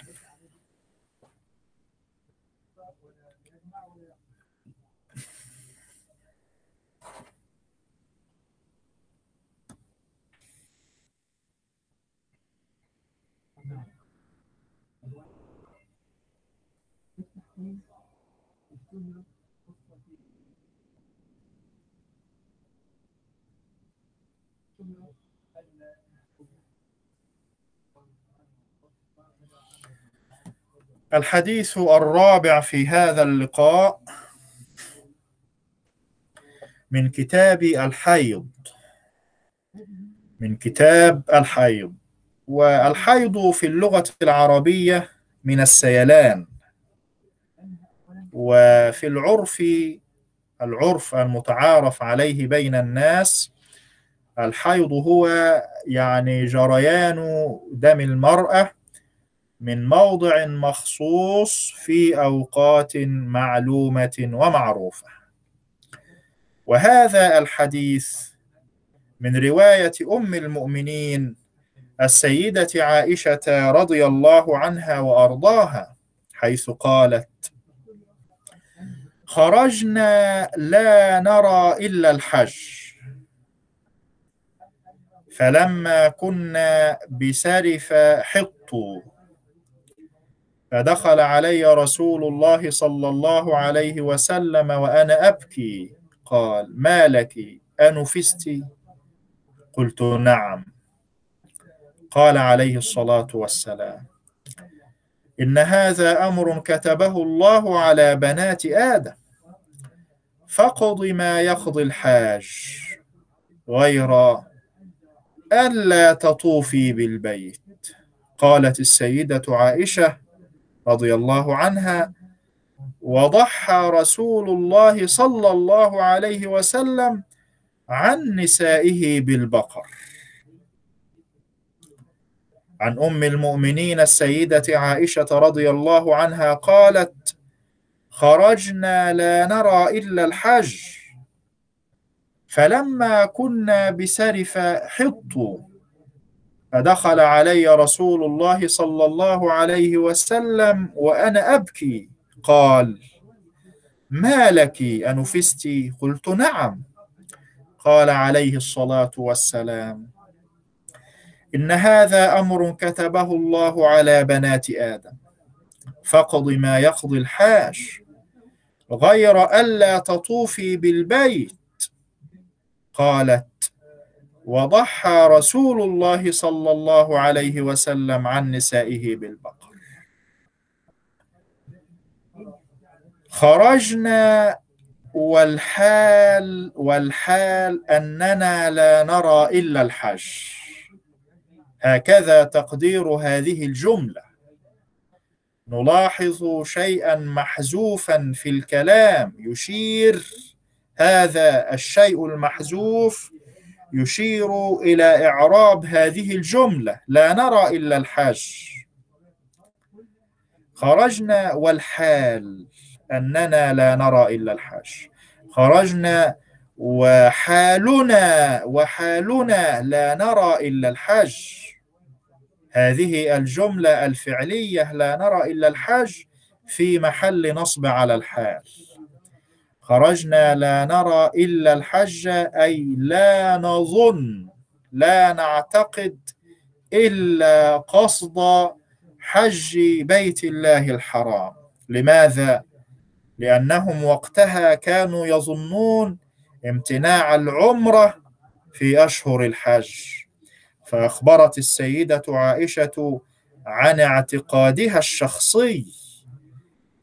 الحديث الرابع في هذا اللقاء من كتاب الحيض. من كتاب الحيض. والحيض في اللغة العربية من السيلان. وفي العرف العرف المتعارف عليه بين الناس الحيض هو يعني جريان دم المرأة من موضع مخصوص في أوقات معلومة ومعروفة. وهذا الحديث من رواية أم المؤمنين السيدة عائشة رضي الله عنها وأرضاها حيث قالت خرجنا لا نرى إلا الحج. فلما كنا بسرف حط فدخل علي رسول الله صلى الله عليه وسلم وأنا أبكي. قال ما لك؟ أنفست؟ قلت نعم. قال عليه الصلاة والسلام إن هذا أمر كتبه الله على بنات آدم فاقض ما يقضي الحاج غير ألا تطوفي بالبيت. قالت السيدة عائشة رضي الله عنها وضحى رسول الله صلى الله عليه وسلم عن نسائه بالبقر. عن أم المؤمنين السيدة عائشة رضي الله عنها قالت خرجنا لا نرى إلا الحج فلما كنا بسرف حط فدخل علي رسول الله صلى الله عليه وسلم وأنا أبكي. قال ما لك أنفست؟ قلت نعم. قال عليه الصلاة والسلام إن هذا أمر كتبه الله على بنات آدم فاقض ما يقضي الحاج غير ألا تطوفي بالبيت. قالت وضحى رسول الله صلى الله عليه وسلم عن نسائه بالبقر. خرجنا والحال والحال أننا لا نرى إلا الحج. هكذا تقدير هذه الجملة. نلاحظ شيئا محذوفا في الكلام. يشير هذا الشيء المحذوف يشير إلى إعراب هذه الجملة لا نرى إلا الحج خرجنا والحال أننا لا نرى إلا الحج خرجنا وحالنا وحالنا لا نرى إلا الحج هذه الجملة الفعلية لا نرى إلا الحج في محل نصب على الحال. خرجنا لا نرى إلا الحج أي لا نظن لا نعتقد إلا قصد حج بيت الله الحرام لماذا؟ لأنهم وقتها كانوا يظنون امتناع العمرة في أشهر الحج فأخبرت السيدة عائشة عن اعتقادها الشخصي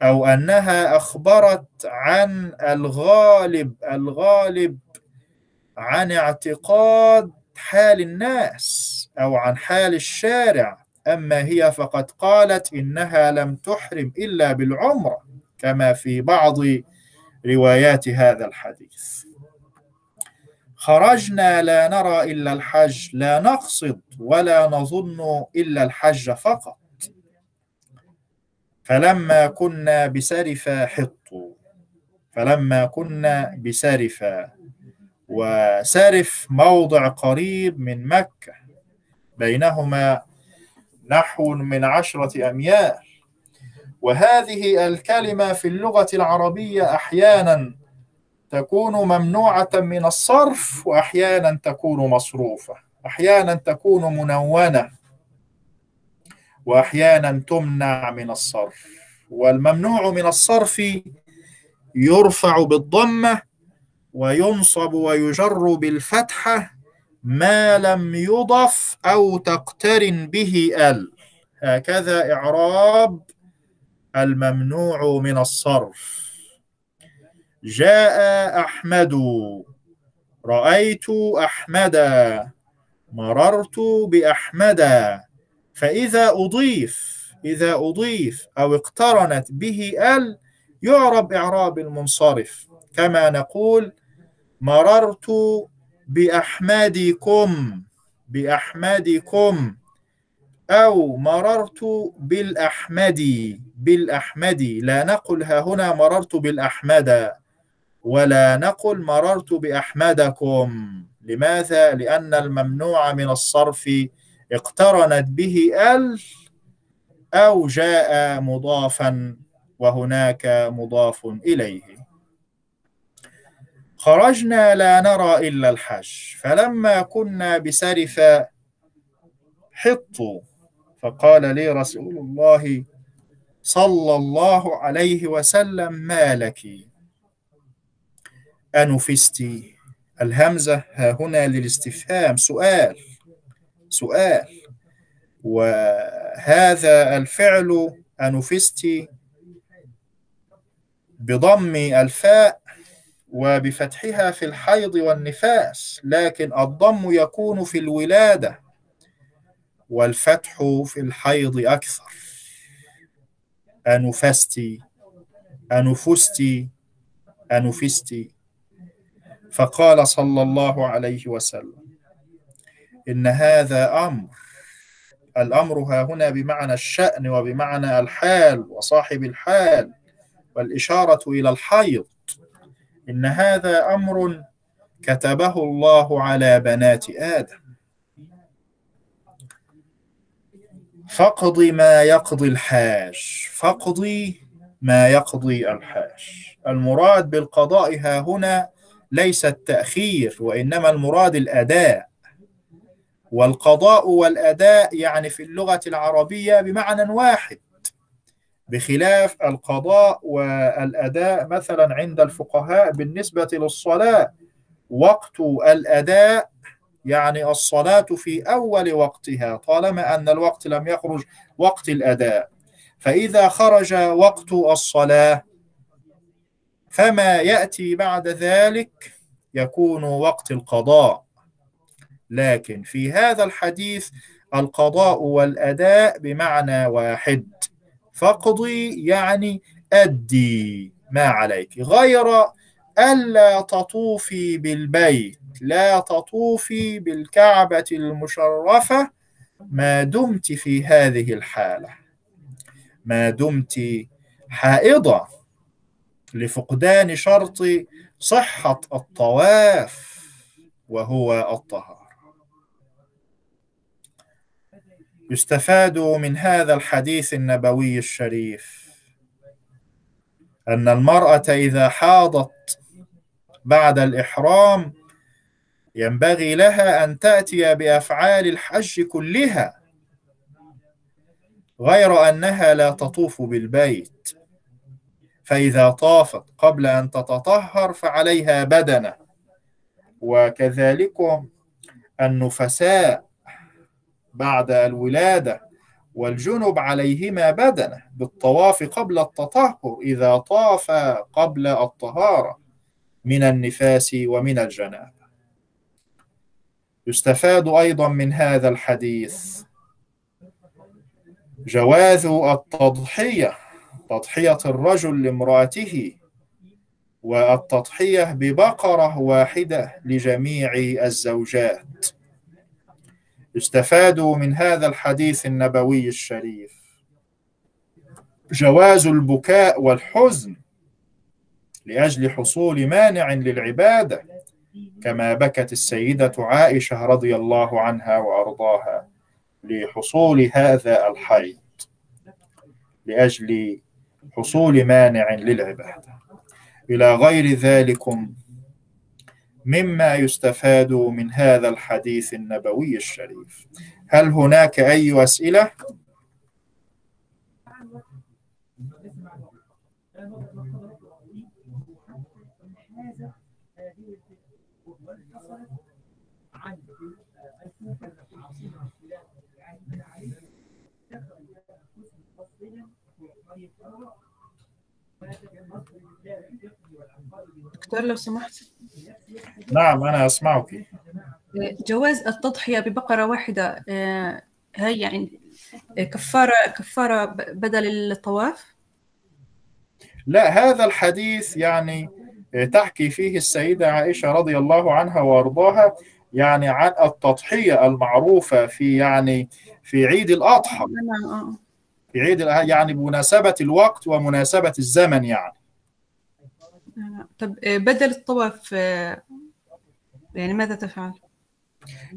أو أنها أخبرت عن الغالب الغالب عن اعتقاد حال الناس أو عن حال الشارع. أما هي فقد قالت إنها لم تحرم إلا بالعمرة كما في بعض روايات هذا الحديث. خرجنا لا نرى إلا الحج لا نقصد ولا نظن إلا الحج فقط. فلما كنا بسرف حط فلما كنا بسرف. وسرف موضع قريب من مكة. بينهما نحو من عشرة أميال. وهذه الكلمة في اللغة العربية أحيانا تكون ممنوعة من الصرف وأحيانا تكون مصروفة. أحيانا تكون منونة. وأحيانا تمنع من الصرف والممنوع من الصرف يرفع بالضمة وينصب ويجر بالفتحة ما لم يضف أو تقترن به ال. هكذا إعراب الممنوع من الصرف. جاء أحمد رأيت أحمدا مررت بأحمدا. فإذا أضيف إذا أضيف أو اقترنت به ال يعرب إعراب المنصرف. كما نقول مررت بأحمدكم بأحمدكم. أو مررت بالأحمدي بالأحمدي لا نقل ها هنا مررت بالأحمد ولا نقل مررت بأحمدكم. لماذا؟ لأن الممنوع من الصرف اقترنت به ال أو جاء مضافا وهناك مضاف إليه. خرجنا لا نرى إلا الحج. فلما كنا بسرف حطوا. فقال لي رسول الله صلى الله عليه وسلم ما لك؟ أنفستي الهمزة؟ ها هنا للاستفهام. سؤال سؤال. وهذا الفعل أنفستي بضم الفاء وبفتحها في الحيض والنفاس لكن الضم يكون في الولادة والفتح في الحيض أكثر. أنفستي أنفستي أنفستي فقال صلى الله عليه وسلم إن هذا أمر. الأمر ها هنا بمعنى الشأن وبمعنى الحال وصاحب الحال والإشارة إلى الحيض. إن هذا أمر كتبه الله على بنات آدم. فاقضي ما يقضي الحاج فاقضي ما يقضي الحاج. المراد بالقضاء ها هنا ليس التأخير وإنما المراد الأداء. والقضاء والأداء يعني في اللغة العربية بمعنى واحد بخلاف القضاء والأداء مثلا عند الفقهاء بالنسبة للصلاة وقت الأداء يعني الصلاة في أول وقتها طالما أن الوقت لم يخرج وقت الأداء. فإذا خرج وقت الصلاة فما يأتي بعد ذلك يكون وقت القضاء. لكن في هذا الحديث القضاء والأداء بمعنى واحد. فاقضي يعني أدي ما عليك غير ألا تطوفي بالبيت لا تطوفي بالكعبة المشرفة. ما دمت في هذه الحالة ما دمت حائضة لفقدان شرط صحة الطواف وهو الطهارة. يستفاد من هذا الحديث النبوي الشريف. أن المرأة إذا حاضت بعد الإحرام ينبغي لها أن تأتي بأفعال الحج كلها غير أنها لا تطوف بالبيت. فإذا طافت قبل أن تتطهر فعليها بدنة. وكذلك النفساء بعد الولادة والجنب عليهما بدنة بالطواف قبل التطهر إذا طاف قبل الطهارة من النفاس ومن الجنابة. يستفاد أيضا من هذا الحديث جواز التضحية تضحية الرجل لامرأته والتضحية ببقرة واحدة لجميع الزوجات. يستفاد من هذا الحديث النبوي الشريف. جواز البكاء والحزن لأجل حصول مانع للعبادة كما بكت السيدة عائشة رضي الله عنها وأرضاها لحصول هذا الحيض لأجل حصول مانع للعبادة. إلى غير ذلكم مما يستفاد من هذا الحديث النبوي الشريف هل هناك أي أسئلة؟ دكتور لو سمحت نعم أنا أسمعك. جواز التضحية ببقرة واحدة آه، هي يعني كفارة كفارة بدل الطواف؟ لا هذا الحديث يعني تحكي فيه السيدة عائشة رضي الله عنها وأرضاها يعني عن التضحية المعروفة في يعني في عيد الأضحى. أنا آه. في عيد يعني بمناسبة الوقت ومناسبة الزمن يعني. طب آه، بدل الطواف آه، يعني ماذا تفعل؟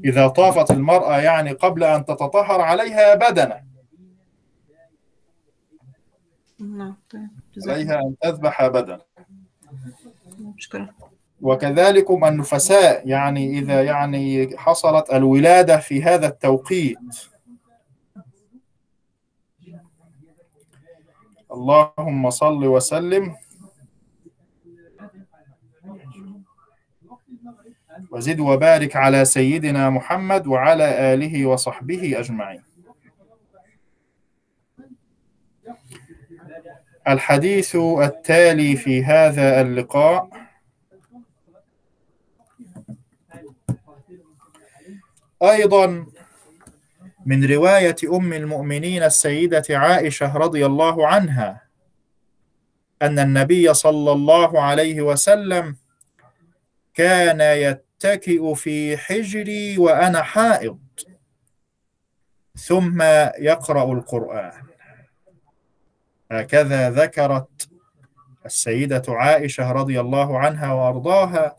إذا طافت المرأة يعني قبل أن تتطهر عليها بدنة نعم طيب عليها أن تذبح بدنة شكرا. وكذلك النفساء يعني إذا يعني حصلت الولادة في هذا التوقيت. اللهم صل وسلم. وزد وبارك على سيدنا محمد وعلى آله وصحبه أجمعين. الحديث التالي في هذا اللقاء. أيضا من رواية أم المؤمنين السيدة عائشة رضي الله عنها أن النبي صلى الله عليه وسلم كان يتكئ في حجري وأنا حائض. ثم يقرأ القرآن. هكذا ذكرت السيدة عائشة رضي الله عنها وأرضاها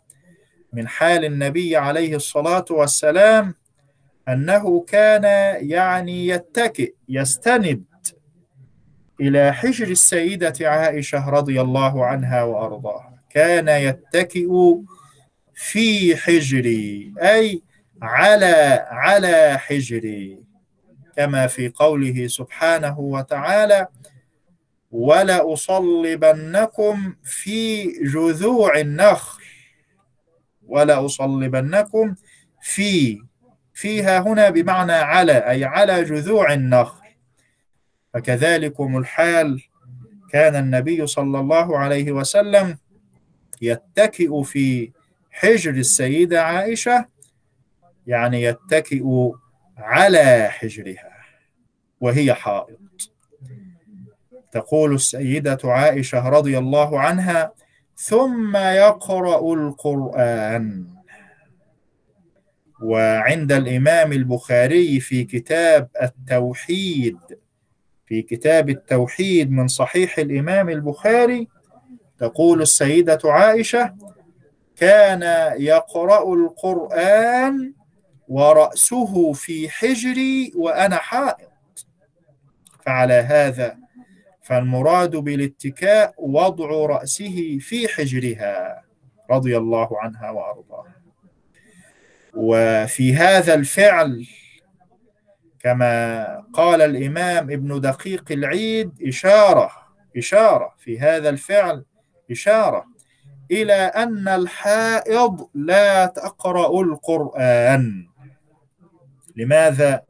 من حال النبي عليه الصلاة والسلام أنه كان يعني يتكئ يستند إلى حجر السيدة عائشة رضي الله عنها وأرضاها. كان يتكئ في حجري أي على على حجري. كما في قوله سبحانه وتعالى ولأصلبنكم في جذوع النخل ولأصلبنكم في فيها هنا بمعنى على أي على جذوع النخل. فكذلكم الحال كان النبي صلى الله عليه وسلم يتكئ في حجر السيدة عائشة يعني يتكئ على حجرها وهي حائض تقول السيدة عائشة رضي الله عنها ثم يقرأ القرآن. وعند الإمام البخاري في كتاب التوحيد في كتاب التوحيد من صحيح الإمام البخاري تقول السيدة عائشة كان يقرأ القرآن ورأسه في حجري وأنا حائض فعلى هذا فالمراد بالاتكاء وضع رأسه في حجرها رضي الله عنها وأرضاها. وفي هذا الفعل كما قال الإمام ابن دقيق العيد إشارة إشارة في هذا الفعل إشارة إلى أن الحائض لا تقرأ القرآن. لماذا؟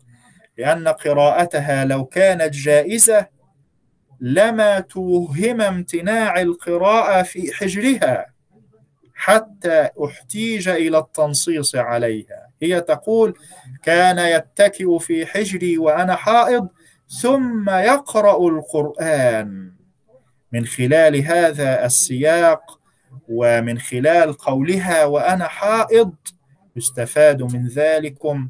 لأن قراءتها لو كانت جائزة لما توهم امتناع القراءة في حجرها حتى أحتيج إلى التنصيص عليها. هي تقول كان يتكئ في حجري وأنا حائض ثم يقرأ القرآن. من خلال هذا السياق ومن خلال قولها وأنا حائض يستفاد من ذلكم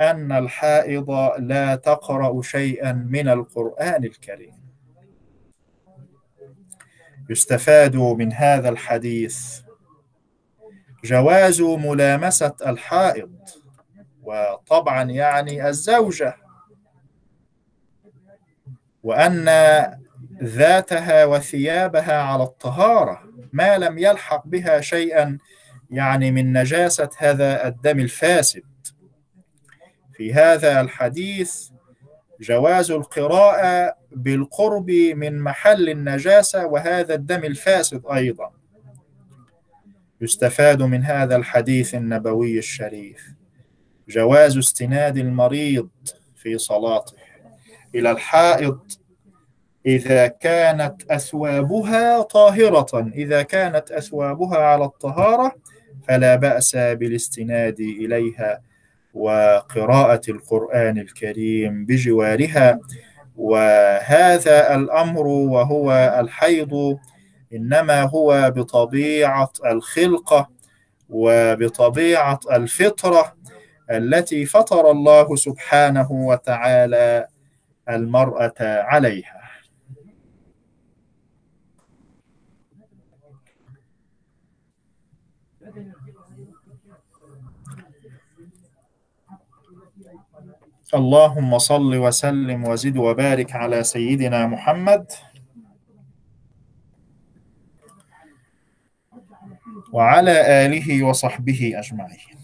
أن الحائض لا تقرأ شيئا من القرآن الكريم. يستفاد من هذا الحديث جواز ملامسة الحائض وطبعا يعني الزوجة وأن ذاتها وثيابها على الطهارة ما لم يلحق بها شيئا يعني من نجاسة هذا الدم الفاسد. في هذا الحديث جواز القراءة بالقرب من محل النجاسة وهذا الدم الفاسد أيضا. يستفاد من هذا الحديث النبوي الشريف. جواز استناد المريض في صلاته إلى الحائض إذا كانت أثوابها طاهرة إذا كانت أثوابها على الطهارة فلا بأس بالاستناد إليها وقراءة القرآن الكريم بجوارها. وهذا الأمر وهو الحيض إنما هو بطبيعة الخلقة وبطبيعة الفطرة التي فطر الله سبحانه وتعالى المرأة عليها. اللهم صل وسلم وزد وبارك على سيدنا محمد. وعلى آله وصحبه أجمعين.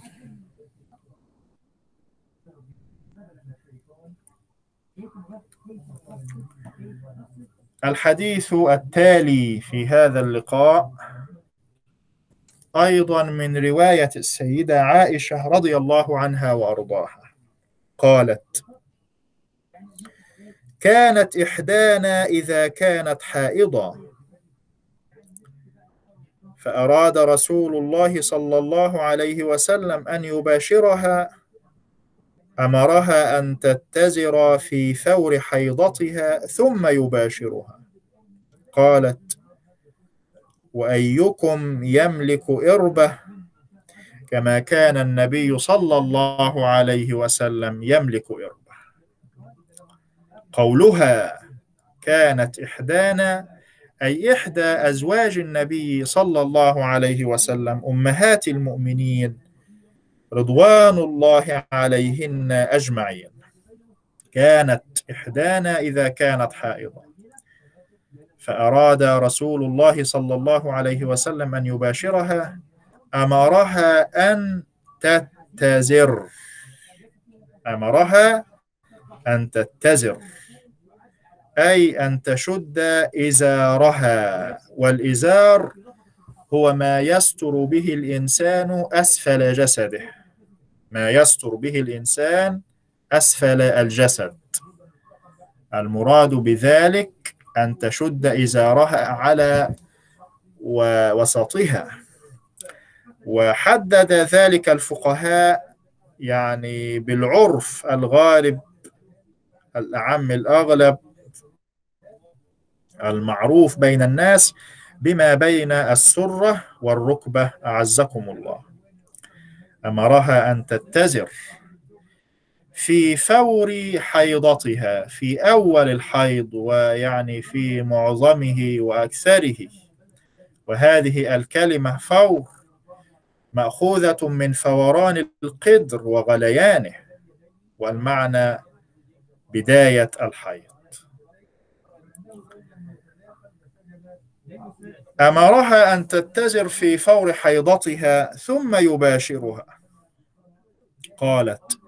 الحديث التالي في هذا اللقاء أيضا من رواية السيدة عائشة رضي الله عنها وأرضاها. قالت. كانت إحدانا إذا كانت حائضة. فأراد رسول الله صلى الله عليه وسلم أن يباشرها. أمرها أن تتزر في ثور حيضتها ثم يباشرها. قالت وأيكم يملك إربة؟ كما كان النبي صلى الله عليه وسلم يملك إربة قولها كانت إحدانا أي إحدى أزواج النبي صلى الله عليه وسلم أمهات المؤمنين رضوان الله عليهن أجمعين. كانت إحدانا إذا كانت حائضة. فأراد رسول الله صلى الله عليه وسلم أن يباشرها أمرها أن تتزر. أمرها أن تتزر. أي أن تشد إزارها. والإزار هو ما يستر به الإنسان أسفل جسده. ما يستر به الإنسان أسفل الجسد. المراد بذلك أن تشد إزارها على وسطها. وحدد ذلك الفقهاء يعني بالعرف الغالب الأعم الأغلب المعروف بين الناس بما بين السرة والركبة أعزكم الله. أمرها أن تتزر في فور حيضتها في أول الحيض ويعني في معظمه وأكثره. وهذه الكلمة فور مأخوذة من فوران القدر وغليانه والمعنى بداية الحيض أمرها أن تتزر في فور حيضتها ثم يباشرها. قالت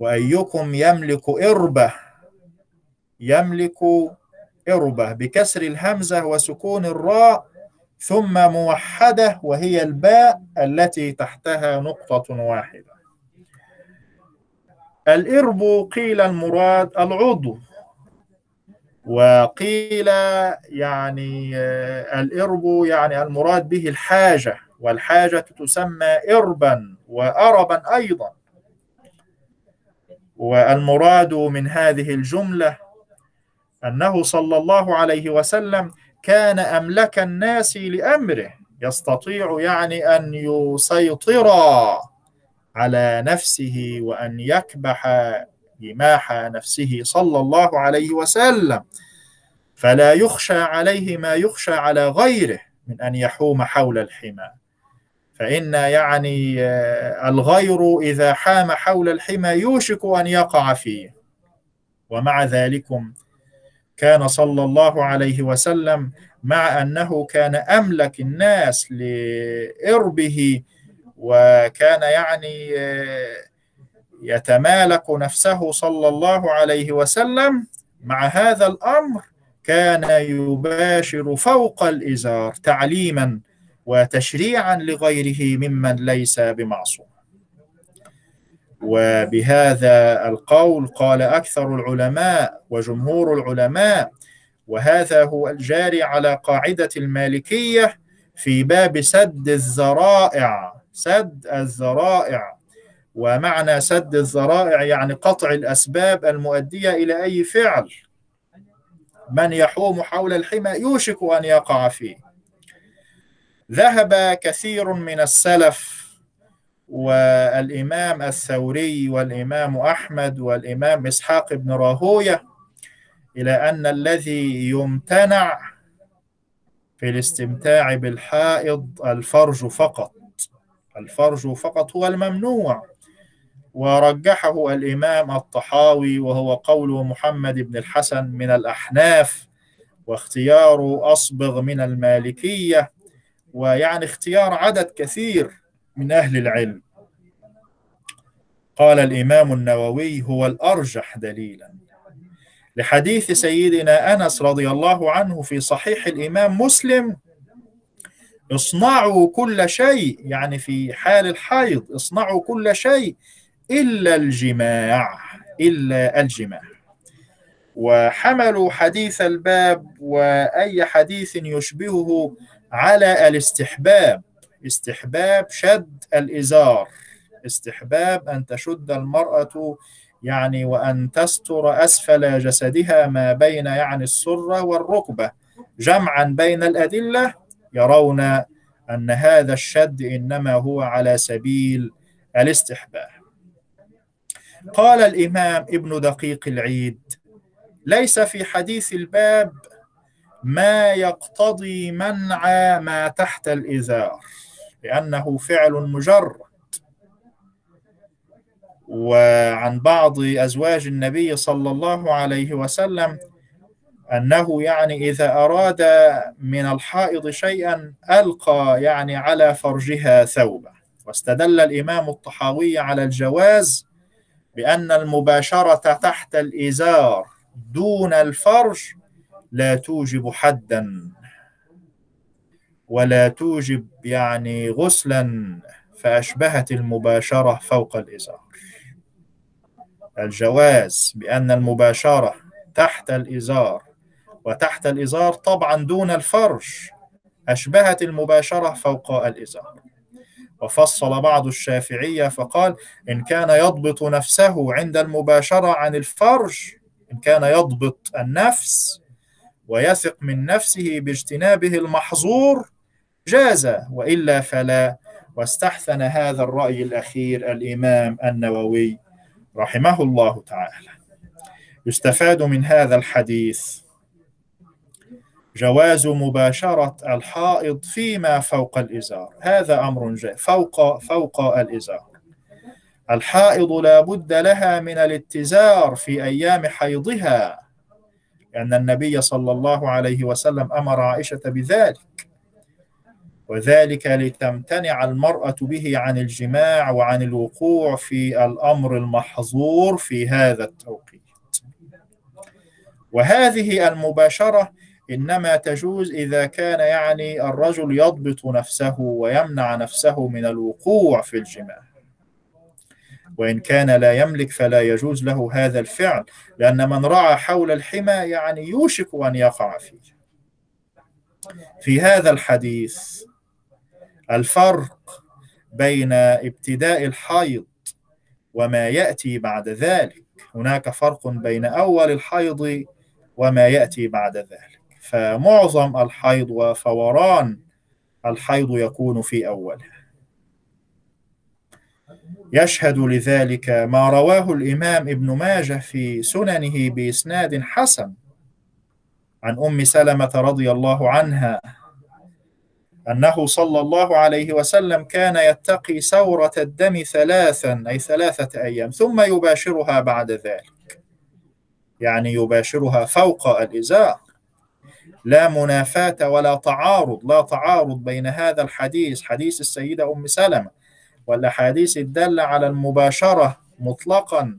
وأيكم يملك إربة؟ يملك إربة بكسر الهمزة وسكون الراء ثم موحدة وهي الباء التي تحتها نقطة واحدة. الإرب قيل المراد العضو وقيل يعني الإرب يعني المراد به الحاجة والحاجة تسمى إربا وأربا أيضا. والمراد من هذه الجملة أنه صلى الله عليه وسلم كان أملك الناس لأمره يستطيع يعني أن يسيطر على نفسه وأن يكبح جماح نفسه صلى الله عليه وسلم. فلا يخشى عليه ما يخشى على غيره من أن يحوم حول الحمى. فإن يعني الغير إذا حام حول الحمى يوشك أن يقع فيه. ومع ذلكم كان صلى الله عليه وسلم مع أنه كان أملك الناس لإربه وكان يعني يتمالك نفسه صلى الله عليه وسلم مع هذا الأمر كان يباشر فوق الإزار تعليما وتشريعا لغيره ممن ليس بمعصوم. وبهذا القول قال أكثر العلماء وجمهور العلماء وهذا هو الجاري على قاعدة المالكية في باب سد الذرائع سد الذرائع ومعنى سد الذرائع يعني قطع الأسباب المؤدية إلى أي فعل. من يحوم حول الحمى يوشك أن يقع فيه. ذهب كثير من السلف والإمام الثوري والإمام أحمد والإمام إسحاق بن راهوية إلى أن الذي يمتنع في الاستمتاع بالحائض الفرج فقط. الفرج فقط هو الممنوع. ورجحه الإمام الطحاوي وهو قول محمد بن الحسن من الأحناف واختيار أصبغ من المالكية ويعني اختيار عدد كثير. من أهل العلم. قال الإمام النووي هو الأرجح دليلا لحديث سيدنا أنس رضي الله عنه في صحيح الإمام مسلم اصنعوا كل شيء يعني في حال الحيض اصنعوا كل شيء إلا الجماع إلا الجماع وحملوا حديث الباب وأي حديث يشبهه على الاستحباب. استحباب شد الإزار. استحباب أن تشد المرأة يعني وأن تستر أسفل جسدها ما بين يعني السرة والركبة. جمعا بين الأدلة يرون أن هذا الشد إنما هو على سبيل الاستحباب. قال الإمام ابن دقيق العيد ليس في حديث الباب ما يقتضي منع ما تحت الإزار. لأنه فعل مجرد. وعن بعض أزواج النبي صلى الله عليه وسلم أنه يعني إذا أراد من الحائض شيئا ألقى يعني على فرجها ثوبا واستدل الإمام الطحاوي على الجواز بأن المباشرة تحت الإزار دون الفرج لا توجب حدا. ولا توجب يعني غسلا فأشبهت المباشرة فوق الإزار. الجواز بأن المباشرة تحت الإزار وتحت الإزار طبعا دون الفرج أشبهت المباشرة فوق الإزار. وفصل بعض الشافعية فقال إن كان يضبط نفسه عند المباشرة عن الفرج إن كان يضبط النفس ويثق من نفسه باجتنابه المحظور جاز وإلا فلا. واستحسن هذا الرأي الأخير الإمام النووي رحمه الله تعالى. يستفاد من هذا الحديث جواز مباشرة الحائض فيما فوق الإزار. هذا أمر جاء فوق فوق الإزار. الحائض لا بد لها من الاتزار في أيام حيضها لأن النبي صلى الله عليه وسلم أمر عائشة بذلك. وذلك لتمتنع المرأة به عن الجماع وعن الوقوع في الأمر المحظور في هذا التوقيت. وهذه المباشرة إنما تجوز إذا كان يعني الرجل يضبط نفسه ويمنع نفسه من الوقوع في الجماع. وإن كان لا يملك فلا يجوز له هذا الفعل لأن من رعى حول الحمى يعني يوشك أن يقع فيه. في هذا الحديث الفرق بين ابتداء الحيض وما يأتي بعد ذلك. هناك فرق بين أول الحيض وما يأتي بعد ذلك. فمعظم الحيض وفوران الحيض يكون في أوله يشهد لذلك ما رواه الإمام ابن ماجه في سننه بإسناد حسن عن أم سلمة رضي الله عنها أنه صلى الله عليه وسلم كان يتقي سورة الدم ثلاثا أي ثلاثة أيام ثم يباشرها بعد ذلك. يعني يباشرها فوق الإزار. لا منافاة ولا تعارض لا تعارض بين هذا الحديث حديث السيدة أم سلمة والأحاديث الدالة على المباشرة مطلقا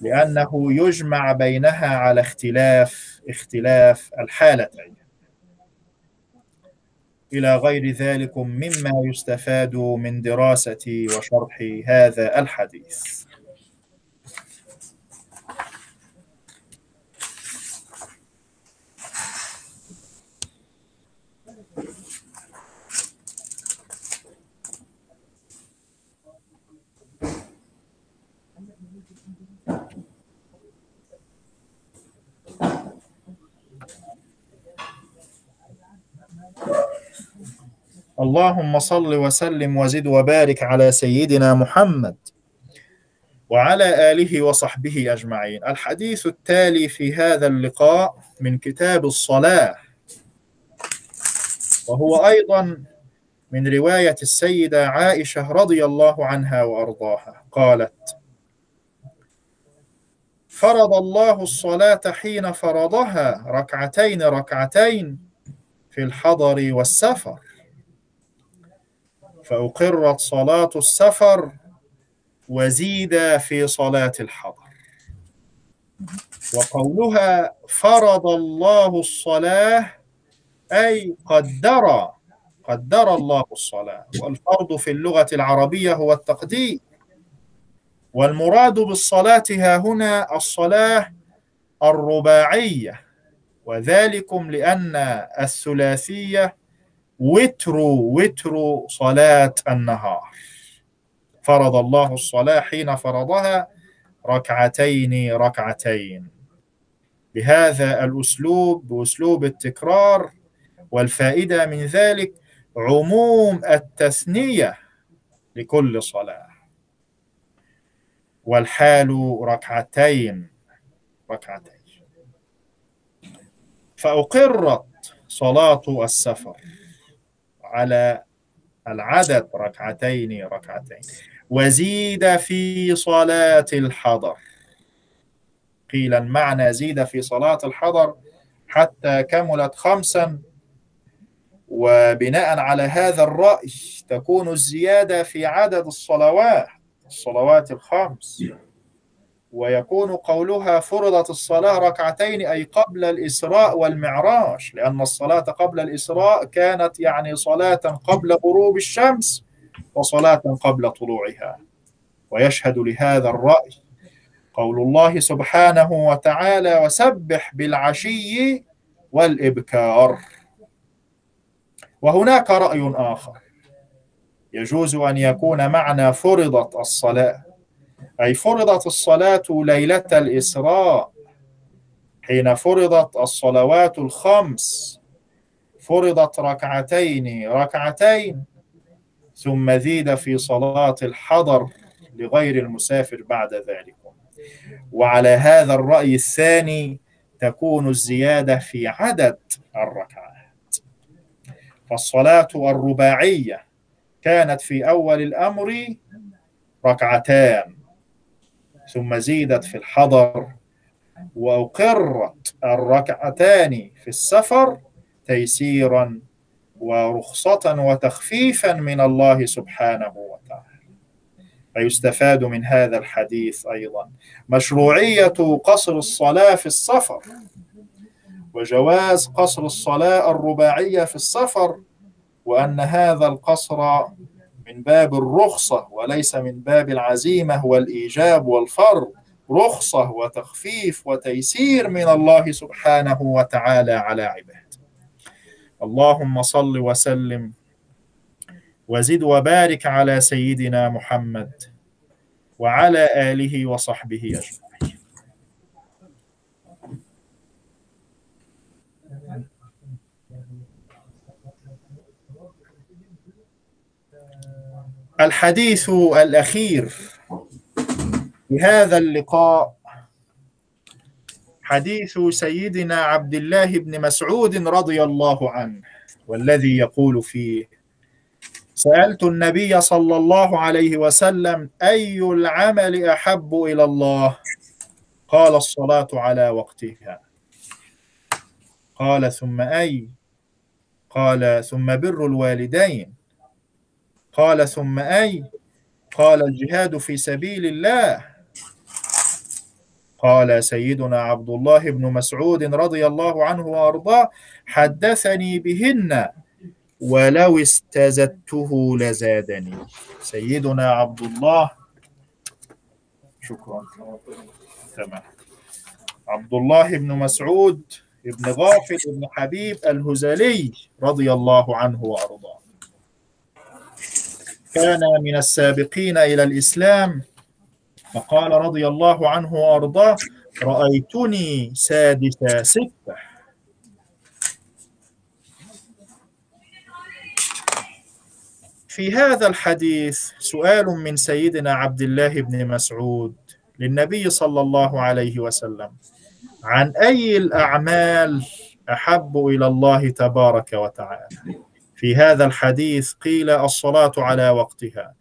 لأنه يجمع بينها على اختلاف اختلاف الحالتين. إلى غير ذلك مما يستفاد من دراسة وشرح هذا الحديث. اللهم صل وسلم وزد وبارك على سيدنا محمد وعلى آله وصحبه أجمعين. الحديث التالي في هذا اللقاء من كتاب الصلاة وهو أيضا من رواية السيدة عائشة رضي الله عنها وأرضاها. قالت فرض الله الصلاة حين فرضها ركعتين ركعتين في الحضر والسفر. فأقرت صلاة السفر وزيد في صلاة الحضر. وقولها فرض الله الصلاة أي قدر قدر الله الصلاة. والفرض في اللغة العربية هو التقدير. والمراد بالصلاة ها هنا الصلاة الرباعية. وذلكم لأن الثلاثية وتر وتر صلاة النهار. فرض الله الصلاة حين فرضها ركعتين ركعتين. بهذا الأسلوب بأسلوب التكرار والفائدة من ذلك عموم التثنية لكل صلاة. والحال ركعتين ركعتين. فأقرت صلاة السفر. على العدد ركعتين ركعتين. وزيد في صلاة الحضر. قيل المعنى زيد في صلاة الحضر حتى كملت خمسا. وبناء على هذا الرأي تكون الزيادة في عدد الصلوات الصلوات الخمس. ويكون قولها فرضت الصلاة ركعتين أي قبل الإسراء والمعراج لأن الصلاة قبل الإسراء كانت يعني صلاة قبل غروب الشمس وصلاة قبل طلوعها. ويشهد لهذا الرأي قول الله سبحانه وتعالى وسبح بالعشي والإبكار وهناك رأي آخر يجوز أن يكون معنى فرضت الصلاة. أي فرضت الصلاة ليلة الإسراء حين فرضت الصلوات الخمس فرضت ركعتين ركعتين ثم زيد في صلاة الحضر لغير المسافر بعد ذلك. وعلى هذا الرأي الثاني تكون الزيادة في عدد الركعات. فالصلاة الرباعية كانت في أول الأمر ركعتان. ثم زيدت في الحضر وأقرت الركعتان في السفر تيسيرا ورخصة وتخفيفا من الله سبحانه وتعالى. فيستفاد من هذا الحديث أيضا مشروعية قصر الصلاة في السفر وجواز قصر الصلاة الرباعية في السفر وأن هذا القصر من باب الرخصة وليس من باب العزيمة والإيجاب والفرض. رخصة وتخفيف وتيسير من الله سبحانه وتعالى على عباده. اللهم صل وسلم وزد وبارك على سيدنا محمد وعلى آله وصحبه أجمعين. الحديث الأخير في هذا اللقاء. حديث سيدنا عبد الله بن مسعود رضي الله عنه والذي يقول فيه سألت النبي صلى الله عليه وسلم أي العمل أحب إلى الله؟ قال الصلاة على وقتها. قال ثم أي؟ قال ثم بر الوالدين. قال ثم أي؟ قال الجهاد في سبيل الله. قال سيدنا عبد الله بن مسعود رضي الله عنه وأرضاه حدثني بهن ولو استزدته لزادني. سيدنا عبد الله. شكرا. تمام. عبد الله بن مسعود بن غافل بن حبيب الهزلي رضي الله عنه وأرضاه. كان من السابقين إلى الإسلام. فقال رضي الله عنه وأرضاه رأيتني سادس سته. في هذا الحديث سؤال من سيدنا عبد الله بن مسعود للنبي صلى الله عليه وسلم. عن أي الأعمال أحب إلى الله تبارك وتعالى؟ في هذا الحديث قيل الصلاة على وقتها.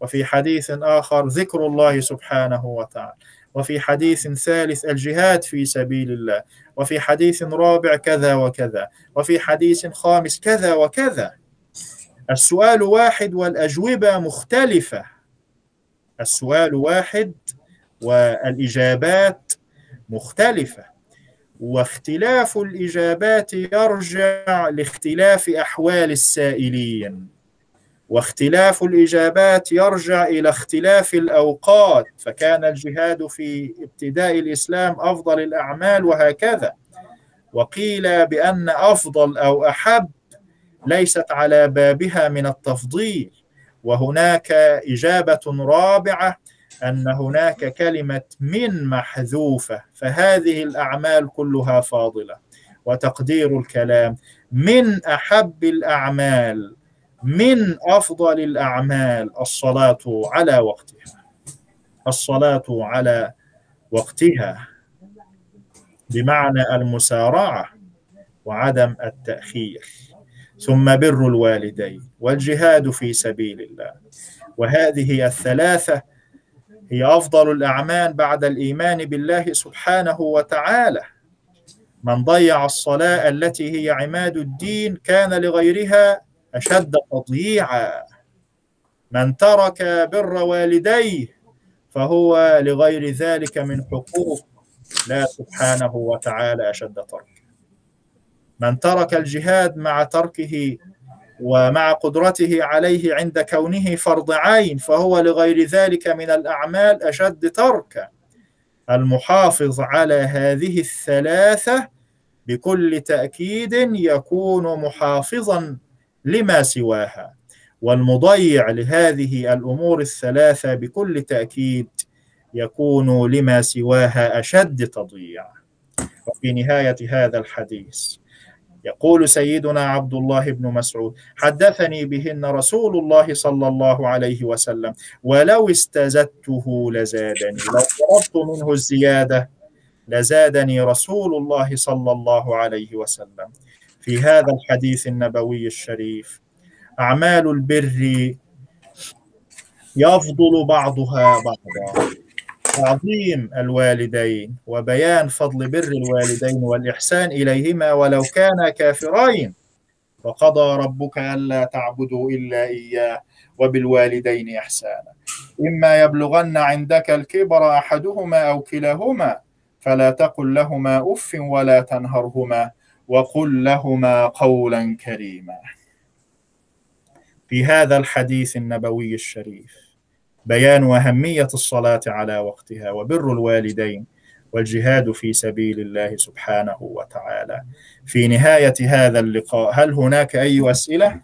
وفي حديث آخر ذكر الله سبحانه وتعالى. وفي حديث ثالث الجهاد في سبيل الله. وفي حديث رابع كذا وكذا. وفي حديث خامس كذا وكذا. السؤال واحد والأجوبة مختلفة. السؤال واحد والإجابات مختلفة. واختلاف الإجابات يرجع لاختلاف أحوال السائلين. واختلاف الإجابات يرجع إلى اختلاف الأوقات فكان الجهاد في ابتداء الإسلام أفضل الأعمال وهكذا. وقيل بأن أفضل أو أحب ليست على بابها من التفضيل وهناك إجابة رابعة أن هناك كلمة من محذوفة فهذه الأعمال كلها فاضلة. وتقدير الكلام من أحب الأعمال من أفضل الأعمال الصلاة على وقتها. الصلاة على وقتها. بمعنى المسارعة وعدم التأخير. ثم بر الوالدين والجهاد في سبيل الله. وهذه الثلاثة هي أفضل الأعمال بعد الإيمان بالله سبحانه وتعالى. من ضيع الصلاة التي هي عماد الدين كان لغيرها أشد تضييعا. من ترك بر والديه فهو لغير ذلك من حقوق لا سبحانه وتعالى أشد ترك. من ترك الجهاد مع تركه ومع قدرته عليه عند كونه فرض عين فهو لغير ذلك من الأعمال أشد تركا. المحافظ على هذه الثلاثة بكل تأكيد يكون محافظا لما سواها. والمضيع لهذه الأمور الثلاثة بكل تأكيد يكون لما سواها أشد تضييع. وفي نهاية هذا الحديث يقول سيدنا عبد الله بن مسعود حدثني بهن رسول الله صلى الله عليه وسلم ولو استزدته لزادني لو طلبت منه الزيادة لزادني رسول الله صلى الله عليه وسلم. في هذا الحديث النبوي الشريف أعمال البر يفضل بعضها بعضا. تعظيم الوالدين وبيان فضل بر الوالدين والإحسان إليهما ولو كانا كافرين. وقضى ربك ألا تعبدوا إلا إياه وبالوالدين إحسانا. إما يبلغن عندك الكبر أحدهما أو كلاهما فلا تقل لهما أف ولا تنهرهما وقل لهما قولا كريما. في هذا الحديث النبوي الشريف. بيان أهمية الصلاة على وقتها وبر الوالدين والجهاد في سبيل الله سبحانه وتعالى في نهاية هذا اللقاء هل هناك أي أسئلة؟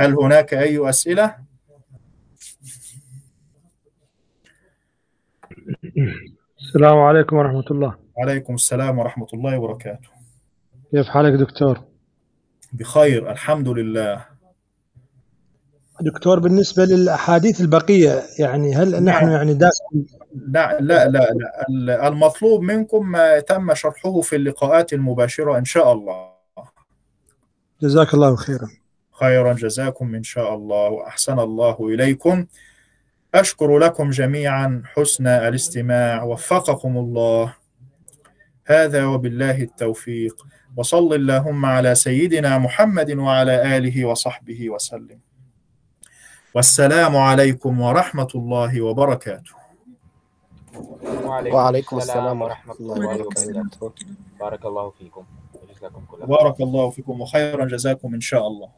هل هناك أي أسئلة؟ السلام عليكم ورحمة الله عليكم السلام ورحمة الله وبركاته كيف حالك دكتور؟ بخير الحمد لله دكتور بالنسبة للأحاديث البقية يعني هل نحن يعني داس لا لا لا لا. المطلوب منكم ما تم شرحه في اللقاءات المباشرة إن شاء الله. جزاك الله خيرا. خيرا جزاكم إن شاء الله وأحسن الله إليكم. أشكر لكم جميعا حسن الاستماع وفقكم الله. هذا وبالله التوفيق. وصل اللهم على سيدنا محمد وعلى آله وصحبه وسلم. والسلام عليكم ورحمة الله وبركاته. وعليكم, وعليكم السلام ورحمة الله وبركاته. بارك الله فيكم وجزاكم كل بارك الله فيكم وخيرا جزاكم إن شاء الله.